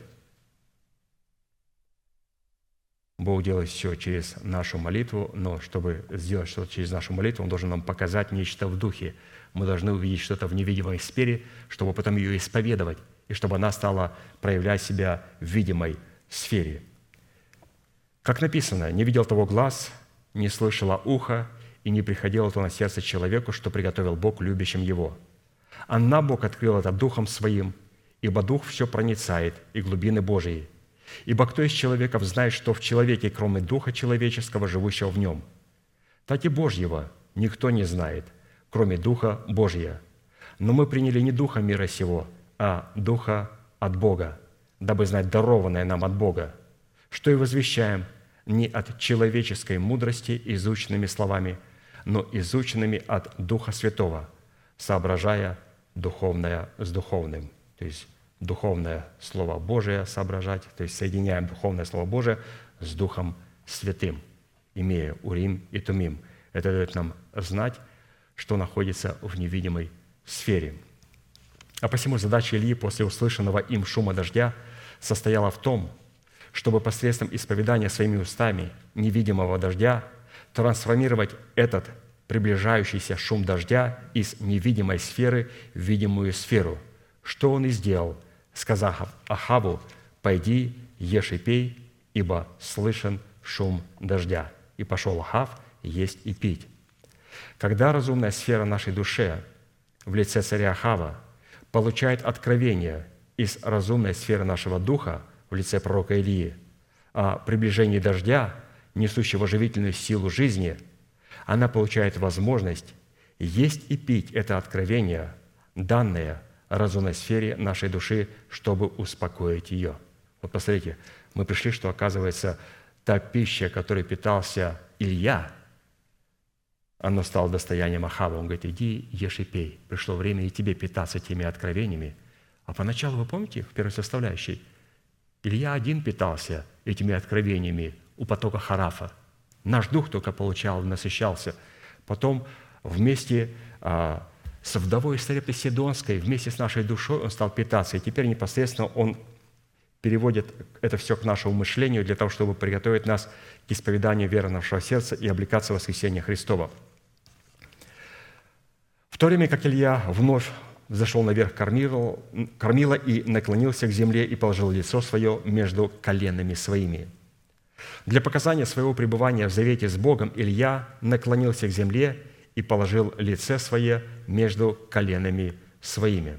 Бог делает все через нашу молитву, но чтобы сделать что-то через нашу молитву, Он должен нам показать нечто в духе. Мы должны увидеть что-то в невидимой сфере, чтобы потом ее исповедовать, и чтобы она стала проявлять себя в видимой сфере. Как написано, «Не видел того глаз, не слышало ухо, и не приходило то на сердце человеку, что приготовил Бог любящим его. А на Бог открыл это Духом Своим, ибо Дух все проницает, и глубины Божьи. Ибо кто из человеков знает, что в человеке, кроме Духа человеческого, живущего в нем? Так и Божьего никто не знает, кроме Духа Божия. Но мы приняли не Духа мира сего, а Духа от Бога, дабы знать дарованное нам от Бога, что и возвещаем не от человеческой мудрости изученными словами – но изученными от Духа Святого, соображая духовное с духовным. То есть духовное Слово Божие соображать, то есть соединяем духовное Слово Божие с Духом Святым, имея Урим и Тумим. Это дает нам знать, что находится в невидимой сфере. А посему задача Ильи после услышанного им шума дождя состояла в том, чтобы посредством исповедания своими устами невидимого дождя трансформировать этот приближающийся шум дождя из невидимой сферы в видимую сферу, что он и сделал, сказав Ахаву, «Пойди, ешь и пей, ибо слышен шум дождя». И пошел Ахав есть и пить. Когда разумная сфера нашей душе в лице царя Ахава получает откровение из разумной сферы нашего духа в лице пророка Илии о приближении дождя, несущего живительную силу жизни, она получает возможность есть и пить это откровение, данное разумной сфере нашей души, чтобы успокоить ее. Вот посмотрите, мы пришли, что оказывается та пища, которой питался Илья, оно стало достоянием Ахава. Он говорит, иди, ешь и пей. Пришло время и тебе питаться теми откровениями. А поначалу, вы помните, в первой составляющей, Илья один питался этими откровениями у потока Харафа. Наш дух только получал, насыщался. Потом вместе а, с вдовой Сарепты Сидонской, вместе с нашей душой он стал питаться. И теперь непосредственно он переводит это все к нашему мышлению для того, чтобы приготовить нас к исповеданию веры нашего сердца и облекаться в воскресение Христова. В то время как Илья вновь зашел наверх кормила, кормила и наклонился к земле и положил лицо свое между коленами своими. Для показания своего пребывания в завете с Богом Илья наклонился к земле и положил лице свое между коленами своими.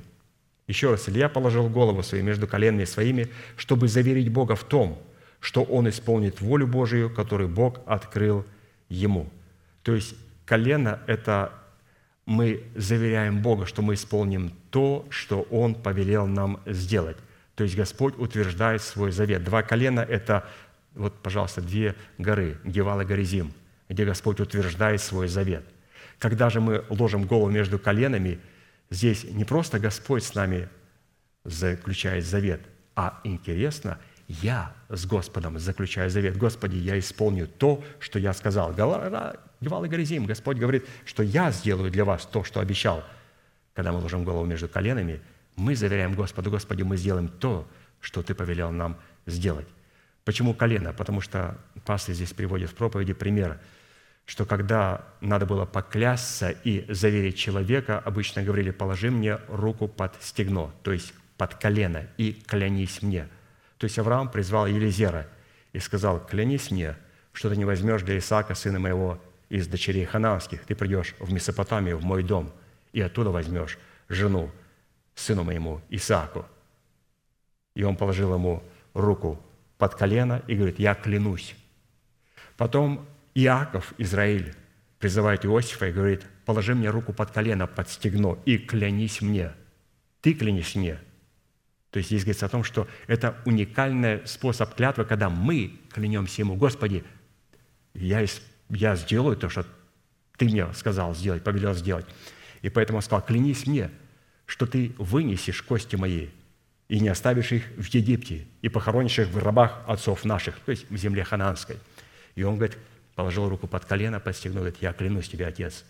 Еще раз, Илья положил голову свою между коленами своими, чтобы заверить Бога в том, что он исполнит волю Божию, которую Бог открыл ему. То есть колено – это мы заверяем Бога, что мы исполним то, что Он повелел нам сделать. То есть Господь утверждает свой завет. Два колена – это, вот, пожалуйста, две горы, Гевал и Горизим, где Господь утверждает свой завет. Когда же мы ложим голову между коленами, здесь не просто Господь с нами заключает завет, а интересно, я с Господом заключаю завет. Господи, я исполню то, что я сказал. Гевал и Горизим. Господь говорит, что я сделаю для вас то, что обещал. Когда мы ложим голову между коленами, мы заверяем Господу, Господи, мы сделаем то, что Ты повелел нам сделать. Почему колено? Потому что пастор здесь приводит в проповеди пример, что когда надо было поклясться и заверить человека, обычно говорили, положи мне руку под стегно, то есть под колено, и клянись мне. То есть Авраам призвал Елизера и сказал, клянись мне, что ты не возьмешь для Исаака, сына моего, из дочерей хананских, ты придешь в Месопотамию, в мой дом, и оттуда возьмешь жену сыну моему Исааку. И он положил ему руку под колено и говорит, я клянусь. Потом Иаков, Израиль, призывает Иосифа и говорит, положи мне руку под колено, под стегно, и клянись мне. Ты клянись мне. То есть здесь говорится о том, что это уникальный способ клятвы, когда мы клянемся Ему, Господи, я я сделаю то, что ты мне сказал сделать, повелел сделать. И поэтому он сказал, клянись мне, что ты вынесешь кости мои и не оставишь их в Египте, и похоронишь их в рабах отцов наших, то есть в земле хананской. И он, говорит, положил руку под колено, подстегнул, говорит, я клянусь тебе, Отец,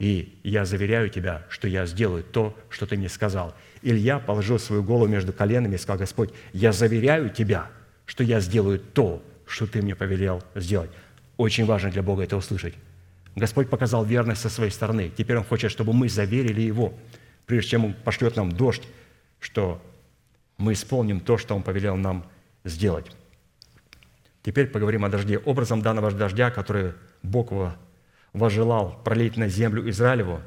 и я заверяю тебя, что я сделаю то, что ты мне сказал. Илья положил свою голову между коленами и сказал, Господь, я заверяю тебя, что я сделаю то, что ты мне повелел сделать. Очень важно для Бога это услышать. Господь показал верность со своей стороны. Теперь Он хочет, чтобы мы заверили Его, прежде чем Он пошлет нам дождь, что мы исполним то, что Он повелел нам сделать. Теперь поговорим о дожде. Образом данного дождя, который Бог возжелал пролить на землю Израилеву,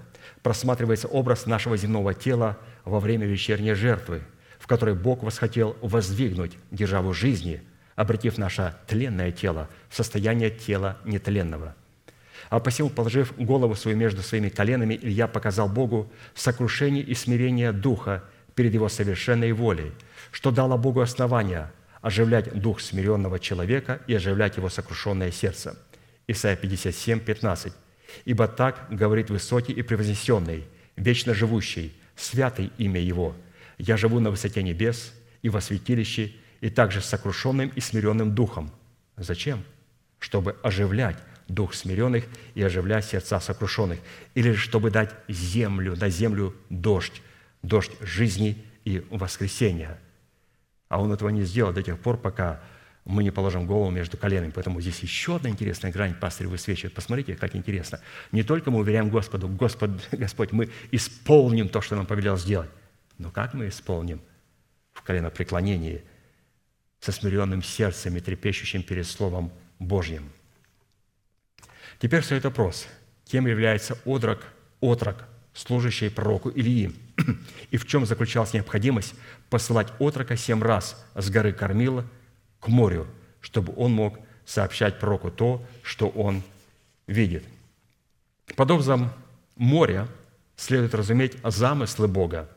просматривается образ нашего земного тела во время вечерней жертвы, в которой Бог восхотел воздвигнуть державу жизни – обратив наше тленное тело в состояние тела нетленного. А посему, положив голову свою между своими коленами, Илья показал Богу сокрушение и смирение духа перед Его совершенной волей, что дало Богу основание оживлять дух смиренного человека и оживлять его сокрушенное сердце. Исайя 57, 15. «Ибо так говорит высокий и превознесенный, вечно живущий, святый имя Его. Я живу на высоте небес и во святилище, и также с сокрушенным и смиренным духом. Зачем? Чтобы оживлять дух смиренных и оживлять сердца сокрушенных. Или чтобы дать землю, на землю дождь, дождь жизни и воскресения. А он этого не сделал до тех пор, пока мы не положим голову между коленами. Поэтому здесь еще одна интересная грань пастырь высвечивает. Посмотрите, как интересно. Не только мы уверяем Господу, Господь, Господь, мы исполним то, что нам повелел сделать. Но как мы исполним? В коленопреклонении, со смиренным сердцем и трепещущим перед Словом Божьим. Теперь стоит вопрос, кем является отрок, отрок, служащий пророку Илии, и в чем заключалась необходимость посылать отрока семь раз с горы Кормила к морю, чтобы он мог сообщать пророку то, что он видит. Под образом моря следует разуметь замыслы Бога,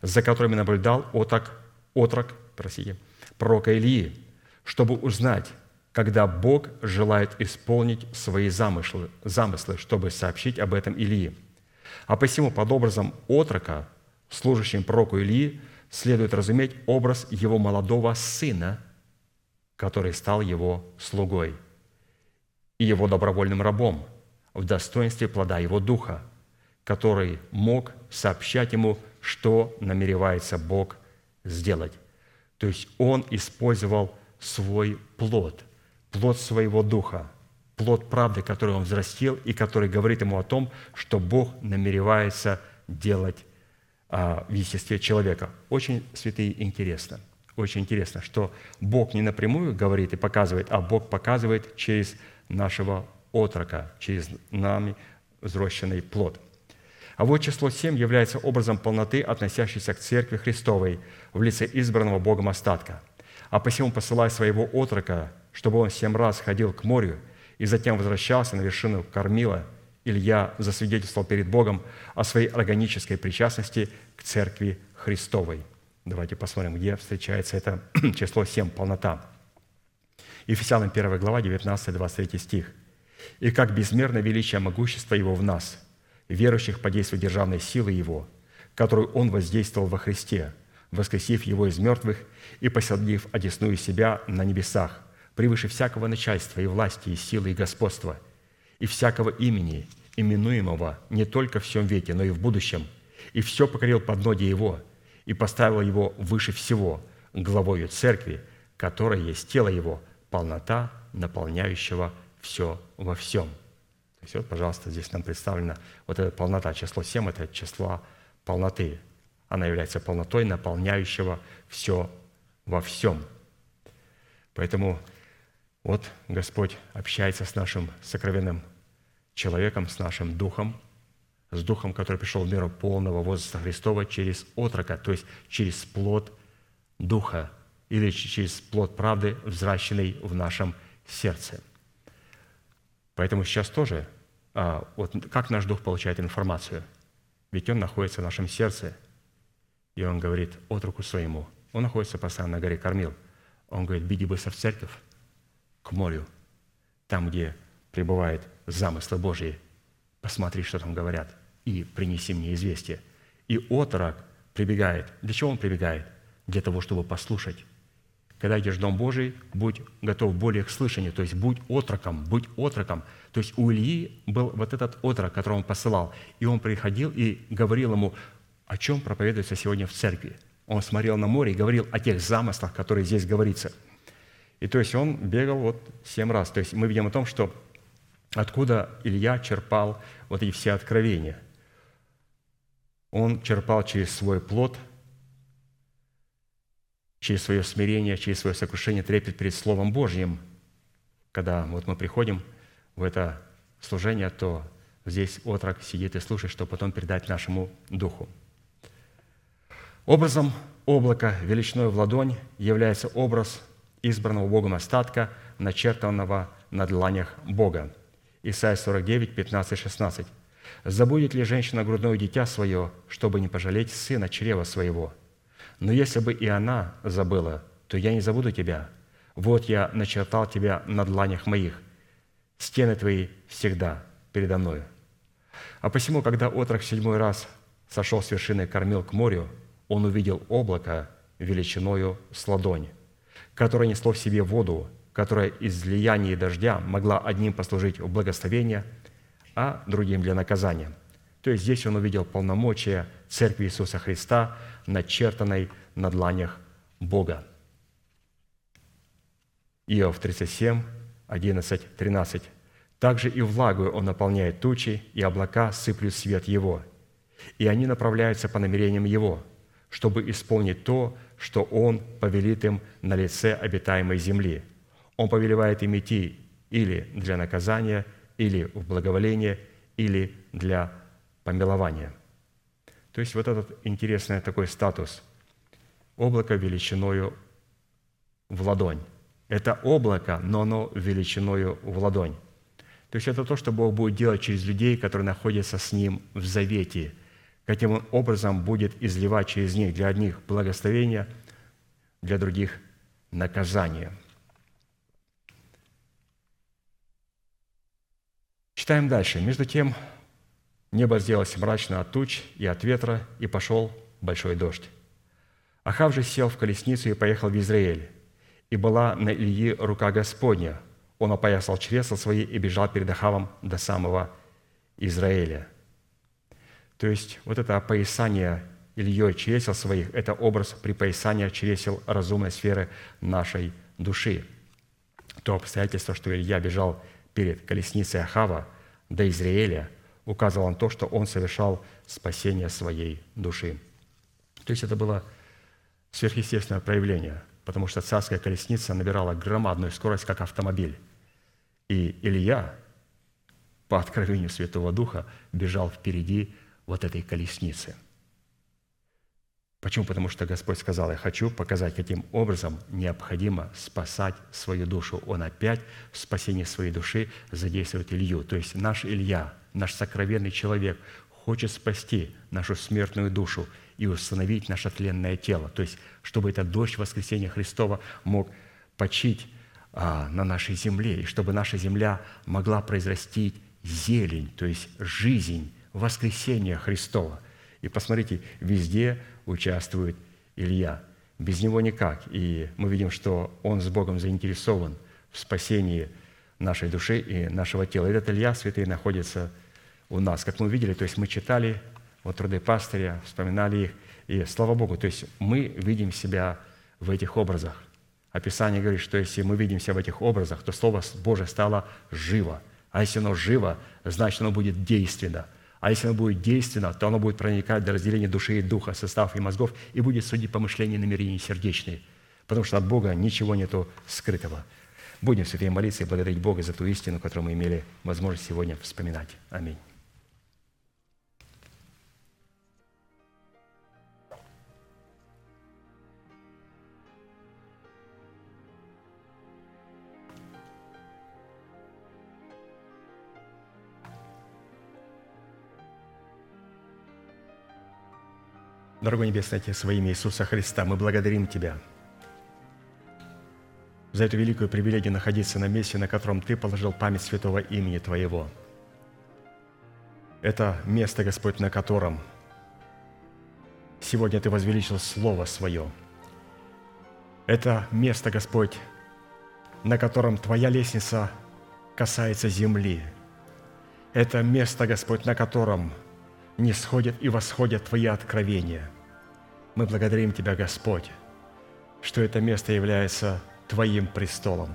за которыми наблюдал отрок, отрок простите, пророка Илии, чтобы узнать, когда Бог желает исполнить свои замыслы, замыслы, чтобы сообщить об этом Илии. А посему под образом отрока, служащим пророку Илии, следует разуметь образ его молодого сына, который стал его слугой, и его добровольным рабом в достоинстве плода его духа, который мог сообщать ему, что намеревается Бог сделать. То есть он использовал свой плод, плод своего духа, плод правды, который он взрастил и который говорит ему о том, что Бог намеревается делать в естестве человека. Очень святые интересно. Очень интересно, что Бог не напрямую говорит и показывает, а Бог показывает через нашего отрока, через нами взрощенный плод – а вот число семь является образом полноты, относящейся к Церкви Христовой в лице избранного Богом остатка. А посему посылая своего отрока, чтобы он семь раз ходил к морю и затем возвращался на вершину Кормила, Илья засвидетельствовал перед Богом о своей органической причастности к Церкви Христовой. Давайте посмотрим, где встречается это число семь полнота. Ефесянам 1 глава, 19-23 стих. «И как безмерно величие могущества Его в нас, верующих по действию державной силы Его, которую Он воздействовал во Христе, воскресив Его из мертвых и посадив одесную себя на небесах, превыше всякого начальства и власти, и силы, и господства, и всякого имени, именуемого не только в всем веке, но и в будущем, и все покорил под ноги Его, и поставил Его выше всего, главою Церкви, которая есть тело Его, полнота, наполняющего все во всем – то есть вот, пожалуйста, здесь нам представлена вот эта полнота. Число 7 – это число полноты. Она является полнотой, наполняющего все во всем. Поэтому вот Господь общается с нашим сокровенным человеком, с нашим духом, с духом, который пришел в меру полного возраста Христова через отрока, то есть через плод духа или через плод правды, взращенный в нашем сердце – Поэтому сейчас тоже, а, вот как наш дух получает информацию? Ведь он находится в нашем сердце, и он говорит от руку своему. Он находится постоянно на горе Кормил. Он говорит, беги быстро в церковь, к морю, там, где пребывают замыслы Божьи. Посмотри, что там говорят, и принеси мне известие. И отрок прибегает. Для чего он прибегает? Для того, чтобы послушать когда идешь в Дом Божий, будь готов более к слышанию, то есть будь отроком, будь отроком. То есть у Ильи был вот этот отрок, которого он посылал, и он приходил и говорил ему, о чем проповедуется сегодня в церкви. Он смотрел на море и говорил о тех замыслах, которые здесь говорится. И то есть он бегал вот семь раз. То есть мы видим о том, что откуда Илья черпал вот эти все откровения. Он черпал через свой плод – через свое смирение, через свое сокрушение, трепет перед Словом Божьим. Когда вот мы приходим в это служение, то здесь отрок сидит и слушает, чтобы потом передать нашему духу. Образом облака величиной в ладонь является образ избранного Богом остатка, начертанного на дланях Бога. Исайя 49, 15, 16. «Забудет ли женщина грудное дитя свое, чтобы не пожалеть сына чрева своего? Но если бы и она забыла, то я не забуду тебя. Вот я начертал тебя на дланях моих. Стены твои всегда передо мною. А посему, когда отрок в седьмой раз сошел с вершины кормил к морю, он увидел облако величиною с ладонь, которое несло в себе воду, которая из влияния дождя могла одним послужить в благословение, а другим для наказания. То есть здесь он увидел полномочия Церкви Иисуса Христа – начертанной на дланях Бога. Иов 37, 11, 13. «Также и влагою он наполняет тучи, и облака сыплют свет его, и они направляются по намерениям его, чтобы исполнить то, что он повелит им на лице обитаемой земли. Он повелевает им идти или для наказания, или в благоволение, или для помилования». То есть вот этот интересный такой статус. Облако величиною в ладонь. Это облако, но оно величиною в ладонь. То есть это то, что Бог будет делать через людей, которые находятся с Ним в завете. Каким Он образом будет изливать через них для одних благословения, для других наказание. Читаем дальше. Между тем, небо сделалось мрачно от туч и от ветра, и пошел большой дождь. Ахав же сел в колесницу и поехал в Израиль. И была на Ильи рука Господня. Он опоясал чресла свои и бежал перед Ахавом до самого Израиля. То есть вот это опоясание Ильей чресел своих – это образ припоясания чресел разумной сферы нашей души. То обстоятельство, что Илья бежал перед колесницей Ахава до Израиля, указывало на то, что он совершал спасение своей души. То есть это было сверхъестественное проявление, потому что царская колесница набирала громадную скорость, как автомобиль. И Илья, по откровению Святого Духа, бежал впереди вот этой колесницы – Почему? Потому что Господь сказал, я хочу показать, каким образом необходимо спасать свою душу. Он опять в спасении своей души задействует Илью. То есть наш Илья, наш сокровенный человек, хочет спасти нашу смертную душу и установить наше тленное тело. То есть, чтобы этот дождь воскресения Христова мог почить а, на нашей земле, и чтобы наша земля могла произрастить зелень, то есть жизнь, воскресения Христова. И посмотрите, везде участвует Илья. Без него никак. И мы видим, что он с Богом заинтересован в спасении нашей души и нашего тела. И этот Илья, святые, находится у нас. Как мы видели, то есть мы читали вот труды пастыря, вспоминали их, и слава Богу, то есть мы видим себя в этих образах. Описание говорит, что если мы видим себя в этих образах, то Слово Божие стало живо. А если оно живо, значит, оно будет действенно – а если оно будет действенно, то оно будет проникать до разделения души и духа, составов и мозгов, и будет судить помышления намерения сердечные. Потому что от Бога ничего нету скрытого. Будем, святые, молиться и благодарить Бога за ту истину, которую мы имели возможность сегодня вспоминать. Аминь. Дорогой Небесный Отец, во имя Иисуса Христа, мы благодарим Тебя за эту великую привилегию находиться на месте, на котором Ты положил память святого имени Твоего. Это место, Господь, на котором сегодня Ты возвеличил Слово Свое. Это место, Господь, на котором Твоя лестница касается земли. Это место, Господь, на котором – не сходят и восходят Твои откровения. Мы благодарим Тебя, Господь, что это место является Твоим престолом.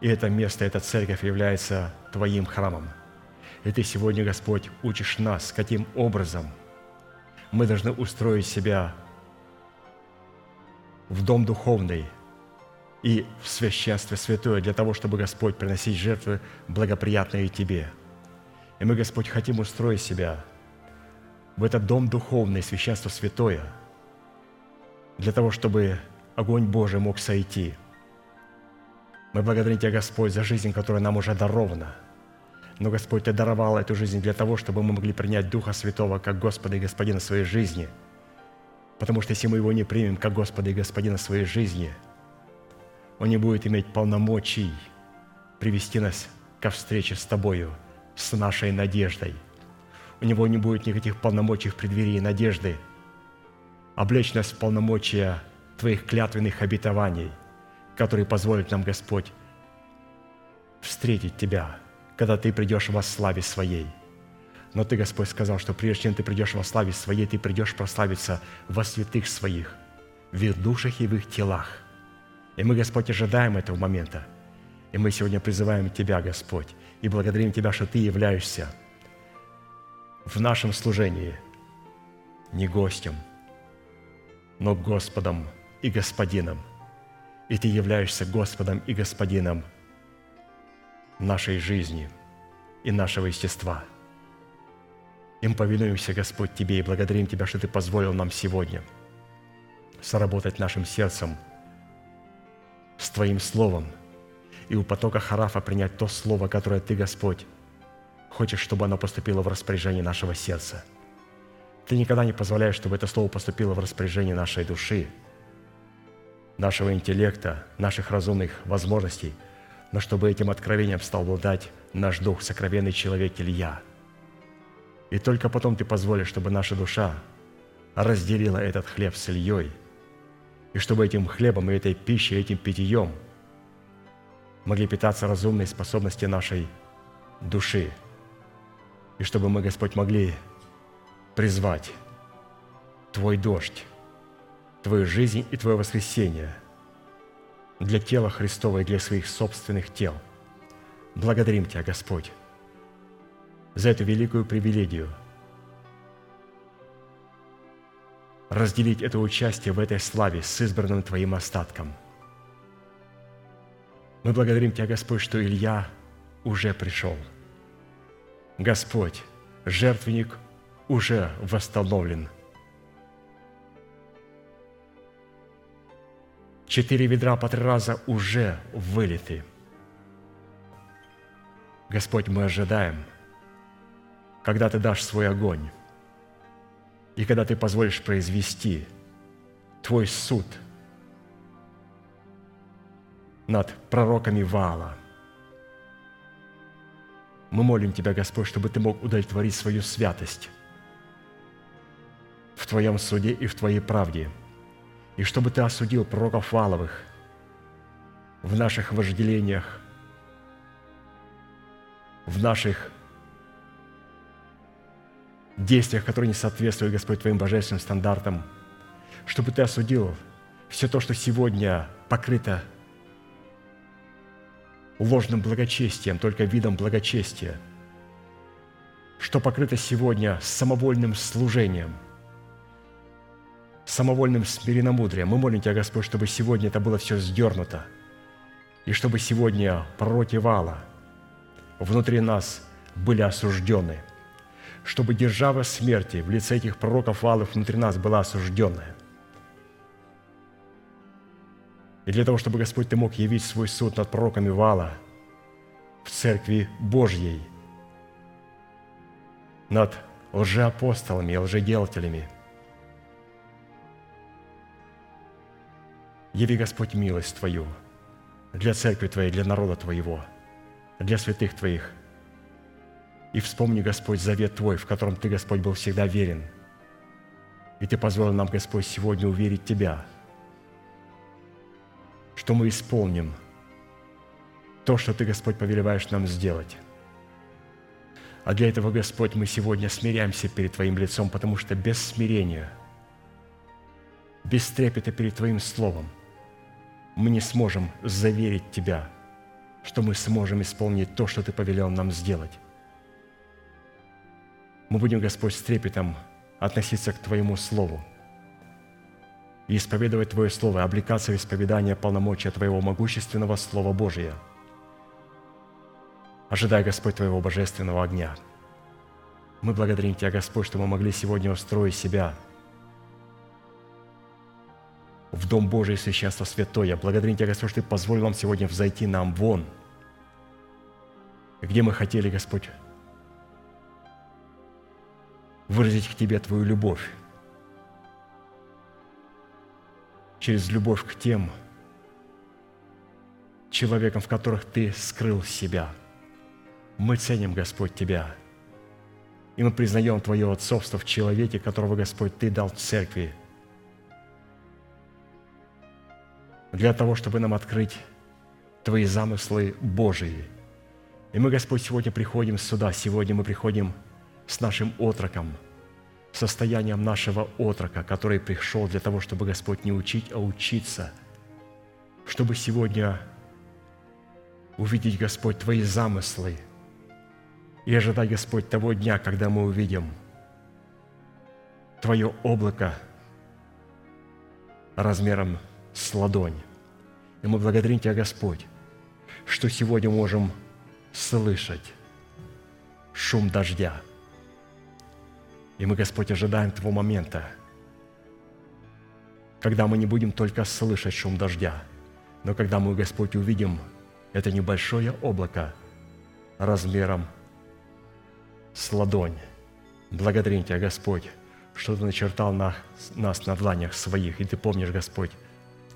И это место, эта церковь является Твоим храмом. И Ты сегодня, Господь, учишь нас, каким образом мы должны устроить себя в дом духовный и в священство святое для того, чтобы, Господь, приносить жертвы благоприятные Тебе. И мы, Господь, хотим устроить себя – в этот дом духовный, священство святое, для того, чтобы огонь Божий мог сойти. Мы благодарим Тебя, Господь, за жизнь, которая нам уже дарована. Но, Господь, Ты даровал эту жизнь для того, чтобы мы могли принять Духа Святого как Господа и Господина своей жизни. Потому что если мы Его не примем как Господа и Господина своей жизни, Он не будет иметь полномочий привести нас ко встрече с Тобою, с нашей надеждой – у него не будет никаких полномочий в преддверии надежды. Облечь нас в полномочия Твоих клятвенных обетований, которые позволят нам, Господь, встретить Тебя, когда Ты придешь во славе Своей. Но Ты, Господь, сказал, что прежде чем Ты придешь во славе Своей, Ты придешь прославиться во святых Своих, в их душах и в их телах. И мы, Господь, ожидаем этого момента. И мы сегодня призываем Тебя, Господь, и благодарим Тебя, что Ты являешься в нашем служении не гостем, но Господом и Господином. И Ты являешься Господом и Господином нашей жизни и нашего естества. И мы повинуемся, Господь, Тебе и благодарим Тебя, что Ты позволил нам сегодня соработать нашим сердцем с Твоим Словом и у потока Харафа принять то Слово, которое Ты, Господь, хочешь, чтобы оно поступило в распоряжение нашего сердца. Ты никогда не позволяешь, чтобы это Слово поступило в распоряжение нашей души, нашего интеллекта, наших разумных возможностей, но чтобы этим откровением стал обладать наш дух, сокровенный человек Илья. И только потом Ты позволишь, чтобы наша душа разделила этот хлеб с Ильей, и чтобы этим хлебом и этой пищей, этим питьем могли питаться разумные способности нашей души, и чтобы мы, Господь, могли призвать Твой дождь, Твою жизнь и Твое воскресение для тела Христова и для своих собственных тел. Благодарим Тебя, Господь, за эту великую привилегию разделить это участие в этой славе с избранным Твоим остатком. Мы благодарим Тебя, Господь, что Илья уже пришел. Господь, жертвенник уже восстановлен. Четыре ведра по три раза уже вылиты. Господь, мы ожидаем, когда Ты дашь свой огонь, и когда Ты позволишь произвести Твой суд над пророками Вала. Мы молим Тебя, Господь, чтобы Ты мог удовлетворить свою святость в Твоем суде и в Твоей правде, и чтобы Ты осудил пророков Валовых в наших вожделениях, в наших действиях, которые не соответствуют, Господь, Твоим божественным стандартам, чтобы Ты осудил все то, что сегодня покрыто ложным благочестием, только видом благочестия, что покрыто сегодня самовольным служением, самовольным смиренномудрием. Мы молим Тебя, Господь, чтобы сегодня это было все сдернуто, и чтобы сегодня пророки Вала внутри нас были осуждены – чтобы держава смерти в лице этих пророков Валов внутри нас была осужденная. И для того, чтобы Господь Ты мог явить свой суд над пророками Вала в Церкви Божьей, над лжеапостолами и лжеделателями. Яви, Господь, милость Твою для Церкви Твоей, для народа Твоего, для святых Твоих – и вспомни, Господь, завет Твой, в котором Ты, Господь, был всегда верен. И Ты позволил нам, Господь, сегодня уверить Тебя, что мы исполним то, что Ты, Господь, повелеваешь нам сделать. А для этого, Господь, мы сегодня смиряемся перед Твоим лицом, потому что без смирения, без трепета перед Твоим Словом мы не сможем заверить Тебя, что мы сможем исполнить то, что Ты повелел нам сделать мы будем, Господь, с трепетом относиться к Твоему Слову и исповедовать Твое Слово, облекаться в исповедание полномочия Твоего могущественного Слова Божия, ожидая, Господь, Твоего божественного огня. Мы благодарим Тебя, Господь, что мы могли сегодня устроить себя в Дом Божий Священство Святое. Благодарим Тебя, Господь, что Ты позволил нам сегодня взойти нам вон, где мы хотели, Господь, выразить к Тебе Твою любовь. Через любовь к тем человекам, в которых Ты скрыл себя. Мы ценим, Господь, Тебя. И мы признаем Твое отцовство в человеке, которого, Господь, Ты дал церкви. Для того, чтобы нам открыть Твои замыслы Божии. И мы, Господь, сегодня приходим сюда, сегодня мы приходим – с нашим отроком, состоянием нашего отрока, который пришел для того, чтобы Господь не учить, а учиться чтобы сегодня увидеть, Господь, Твои замыслы и ожидать, Господь, того дня, когда мы увидим Твое облако размером с ладонь. И мы благодарим Тебя, Господь, что сегодня можем слышать шум дождя. И мы, Господь, ожидаем того момента, когда мы не будем только слышать шум дождя, но когда мы, Господь, увидим это небольшое облако размером с ладонь. Благодарим Тебя, Господь, что Ты начертал на, нас на дланях своих, и Ты помнишь, Господь,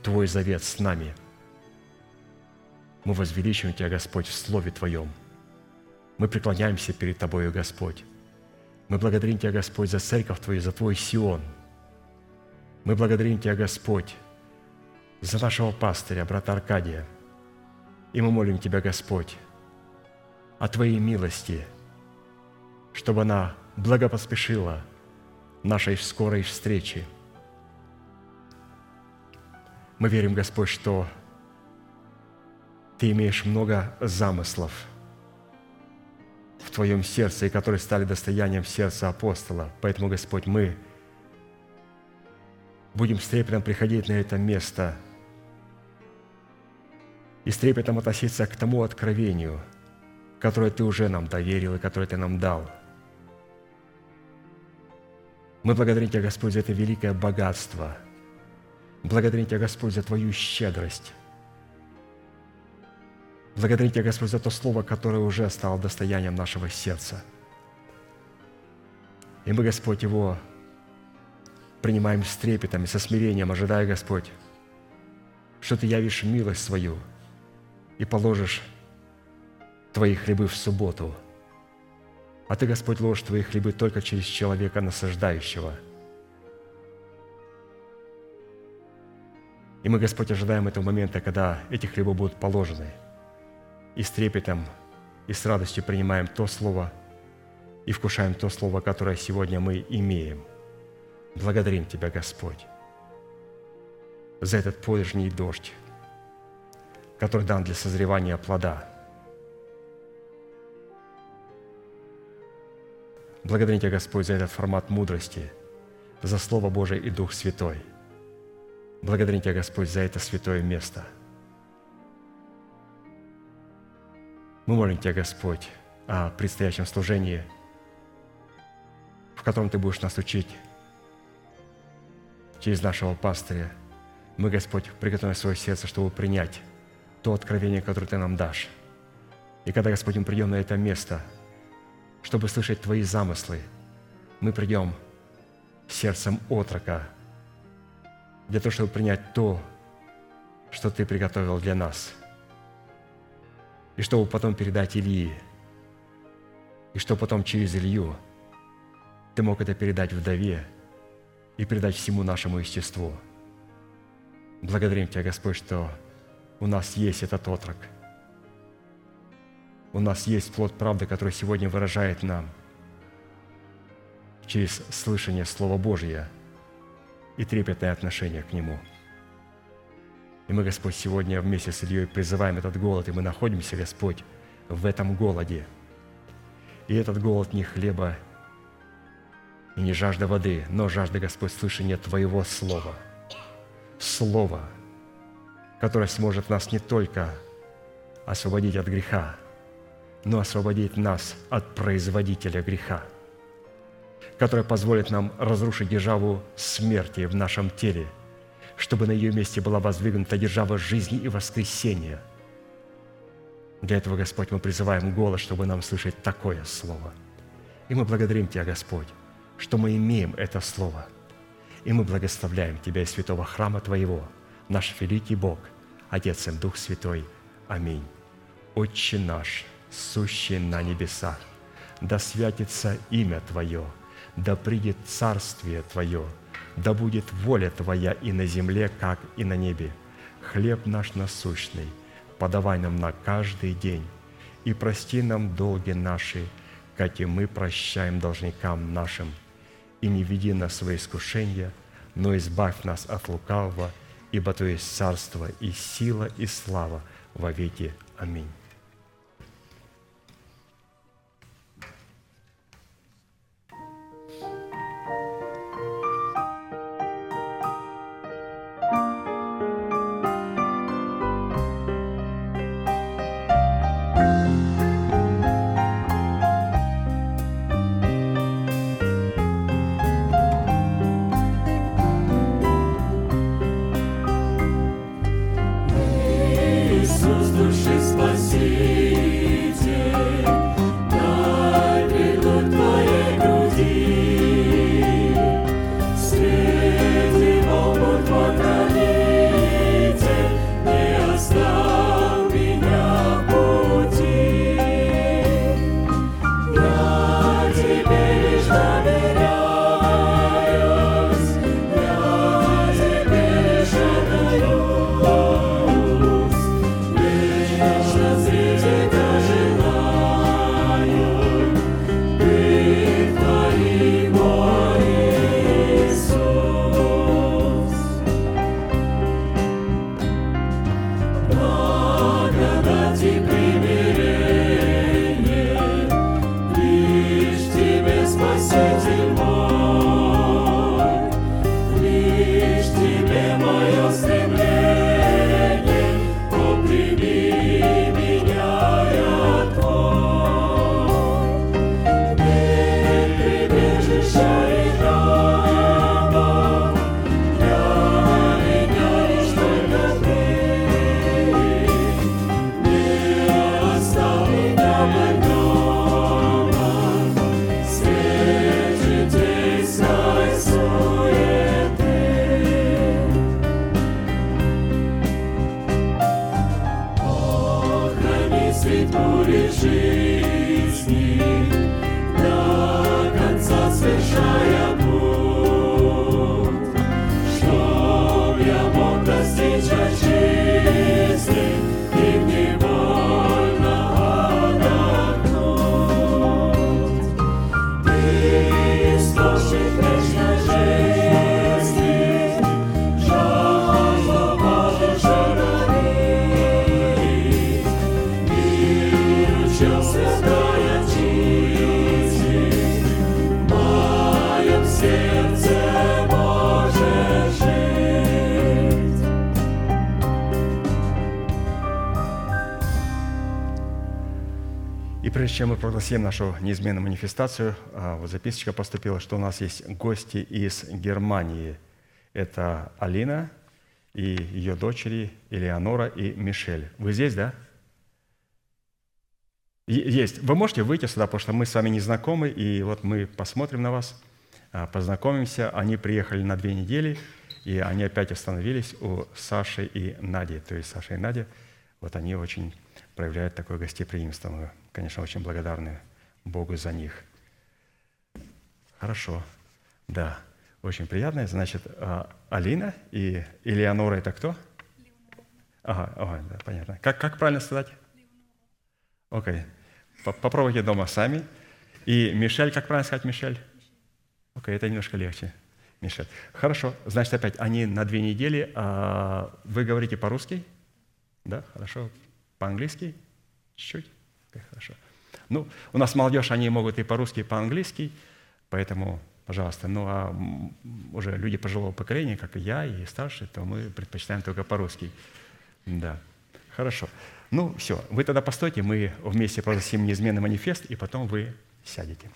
Твой завет с нами. Мы возвеличиваем Тебя, Господь, в Слове Твоем. Мы преклоняемся перед Тобою, Господь. Мы благодарим Тебя, Господь, за церковь Твою, за Твой Сион. Мы благодарим Тебя, Господь, за нашего пастыря, брата Аркадия. И мы молим Тебя, Господь, о Твоей милости, чтобы она благопоспешила нашей скорой встречи. Мы верим, Господь, что Ты имеешь много замыслов в Твоем сердце, и которые стали достоянием сердца апостола. Поэтому, Господь, мы будем с трепетом приходить на это место – и с трепетом относиться к тому откровению, которое Ты уже нам доверил и которое Ты нам дал. Мы благодарим Тебя, Господь, за это великое богатство. Благодарим Тебя, Господь, за Твою щедрость. Благодарим Тебя, Господь, за то слово, которое уже стало достоянием нашего сердца. И мы, Господь, его принимаем с трепетом и со смирением, ожидая, Господь, что Ты явишь милость свою – и положишь твои хлебы в субботу. А ты, Господь, ложишь твои хлебы только через человека насаждающего. И мы, Господь, ожидаем этого момента, когда эти хлебы будут положены. И с трепетом, и с радостью принимаем то Слово и вкушаем то Слово, которое сегодня мы имеем. Благодарим Тебя, Господь, за этот поздний дождь, который дан для созревания плода. Благодарим Тебя, Господь, за этот формат мудрости, за Слово Божие и Дух Святой. Благодарим Тебя, Господь, за это святое место. Мы молим Тебя, Господь, о предстоящем служении, в котором Ты будешь нас учить через нашего пастыря. Мы, Господь, приготовим свое сердце, чтобы принять то откровение, которое Ты нам дашь. И когда, Господь, мы придем на это место, чтобы слышать Твои замыслы, мы придем сердцем отрока для того, чтобы принять то, что Ты приготовил для нас, и чтобы потом передать Илии, и чтобы потом через Илью Ты мог это передать вдове и передать всему нашему естеству. Благодарим Тебя, Господь, что у нас есть этот отрок. У нас есть плод правды, который сегодня выражает нам через слышание Слова Божия и трепетное отношение к Нему. И мы, Господь, сегодня вместе с Ильей призываем этот голод, и мы находимся, Господь, в этом голоде. И этот голод не хлеба и не жажда воды, но жажда, Господь, слышания Твоего Слова. Слова – которая сможет нас не только освободить от греха, но освободить нас от производителя греха, которая позволит нам разрушить державу смерти в нашем теле, чтобы на ее месте была воздвигнута держава жизни и воскресения. Для этого, Господь, мы призываем голос, чтобы нам слышать такое слово. И мы благодарим Тебя, Господь, что мы имеем это слово. И мы благословляем Тебя из святого храма Твоего, наш великий Бог – Отец и Дух Святой. Аминь. Отче наш, сущий на небесах, да святится имя Твое, да придет царствие Твое, да будет воля Твоя и на земле, как и на небе. Хлеб наш насущный, подавай нам на каждый день, и прости нам долги наши, как и мы прощаем должникам нашим. И не веди нас в свои искушения, но избавь нас от лукавого – ибо есть царство и сила и слава во веки. Аминь. Прогласим нашу неизменную манифестацию, а, вот записочка поступила, что у нас есть гости из Германии. Это Алина и ее дочери Элеонора и Мишель. Вы здесь, да? Есть. Вы можете выйти сюда, потому что мы с вами не знакомы, и вот мы посмотрим на вас, а, познакомимся. Они приехали на две недели, и они опять остановились у Саши и Нади. То есть Саша и Надя, вот они очень проявляют такое гостеприимство. Конечно, очень благодарны Богу за них. Хорошо. Да, очень приятно. Значит, а, Алина и Элеонора – это кто? Ага, ага, да, понятно. Как, как правильно сказать? Окей. По- Попробуйте дома сами. И Мишель, как правильно сказать Мишель? Окей, это немножко легче. Мишель. Хорошо. Значит, опять, они на две недели. а вы говорите по-русски? Да, хорошо. По-английски? Чуть-чуть? Окей, хорошо. Ну, у нас молодежь, они могут и по-русски, и по-английски, поэтому, пожалуйста. Ну, а уже люди пожилого поколения, как и я, и старшие, то мы предпочитаем только по-русски. Да, хорошо. Ну, все, вы тогда постойте, мы вместе прогласим неизменный манифест, и потом вы сядете.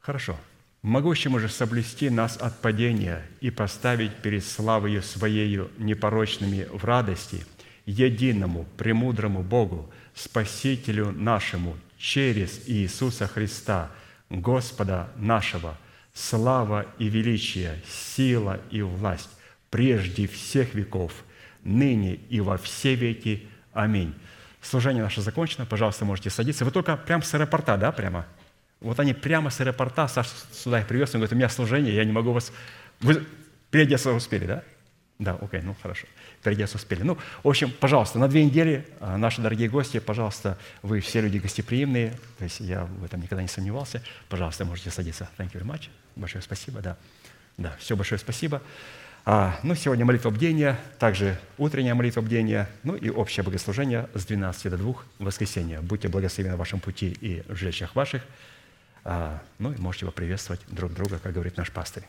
Хорошо. Могущему же соблюсти нас от падения и поставить перед славою Своею непорочными в радости, единому, премудрому Богу, Спасителю нашему, через Иисуса Христа, Господа нашего, слава и величие, сила и власть прежде всех веков, ныне и во все веки. Аминь. Служение наше закончено. Пожалуйста, можете садиться. Вы только прямо с аэропорта, да, прямо? Вот они прямо с аэропорта, Саша сюда их привез, он говорит, у меня служение, я не могу вас... Вы переодеться успели, да? Да, окей, ну хорошо. Переодеться успели. Ну, в общем, пожалуйста, на две недели, а, наши дорогие гости, пожалуйста, вы все люди гостеприимные, то есть я в этом никогда не сомневался. Пожалуйста, можете садиться. Thank you very much. Большое спасибо, да. Да, все, большое спасибо. А, ну, сегодня молитва бдения, также утренняя молитва бдения, ну и общее богослужение с 12 до 2 в. Будьте благословены в вашем пути и в жилищах ваших. А, ну и можете поприветствовать друг друга, как говорит наш пастырь.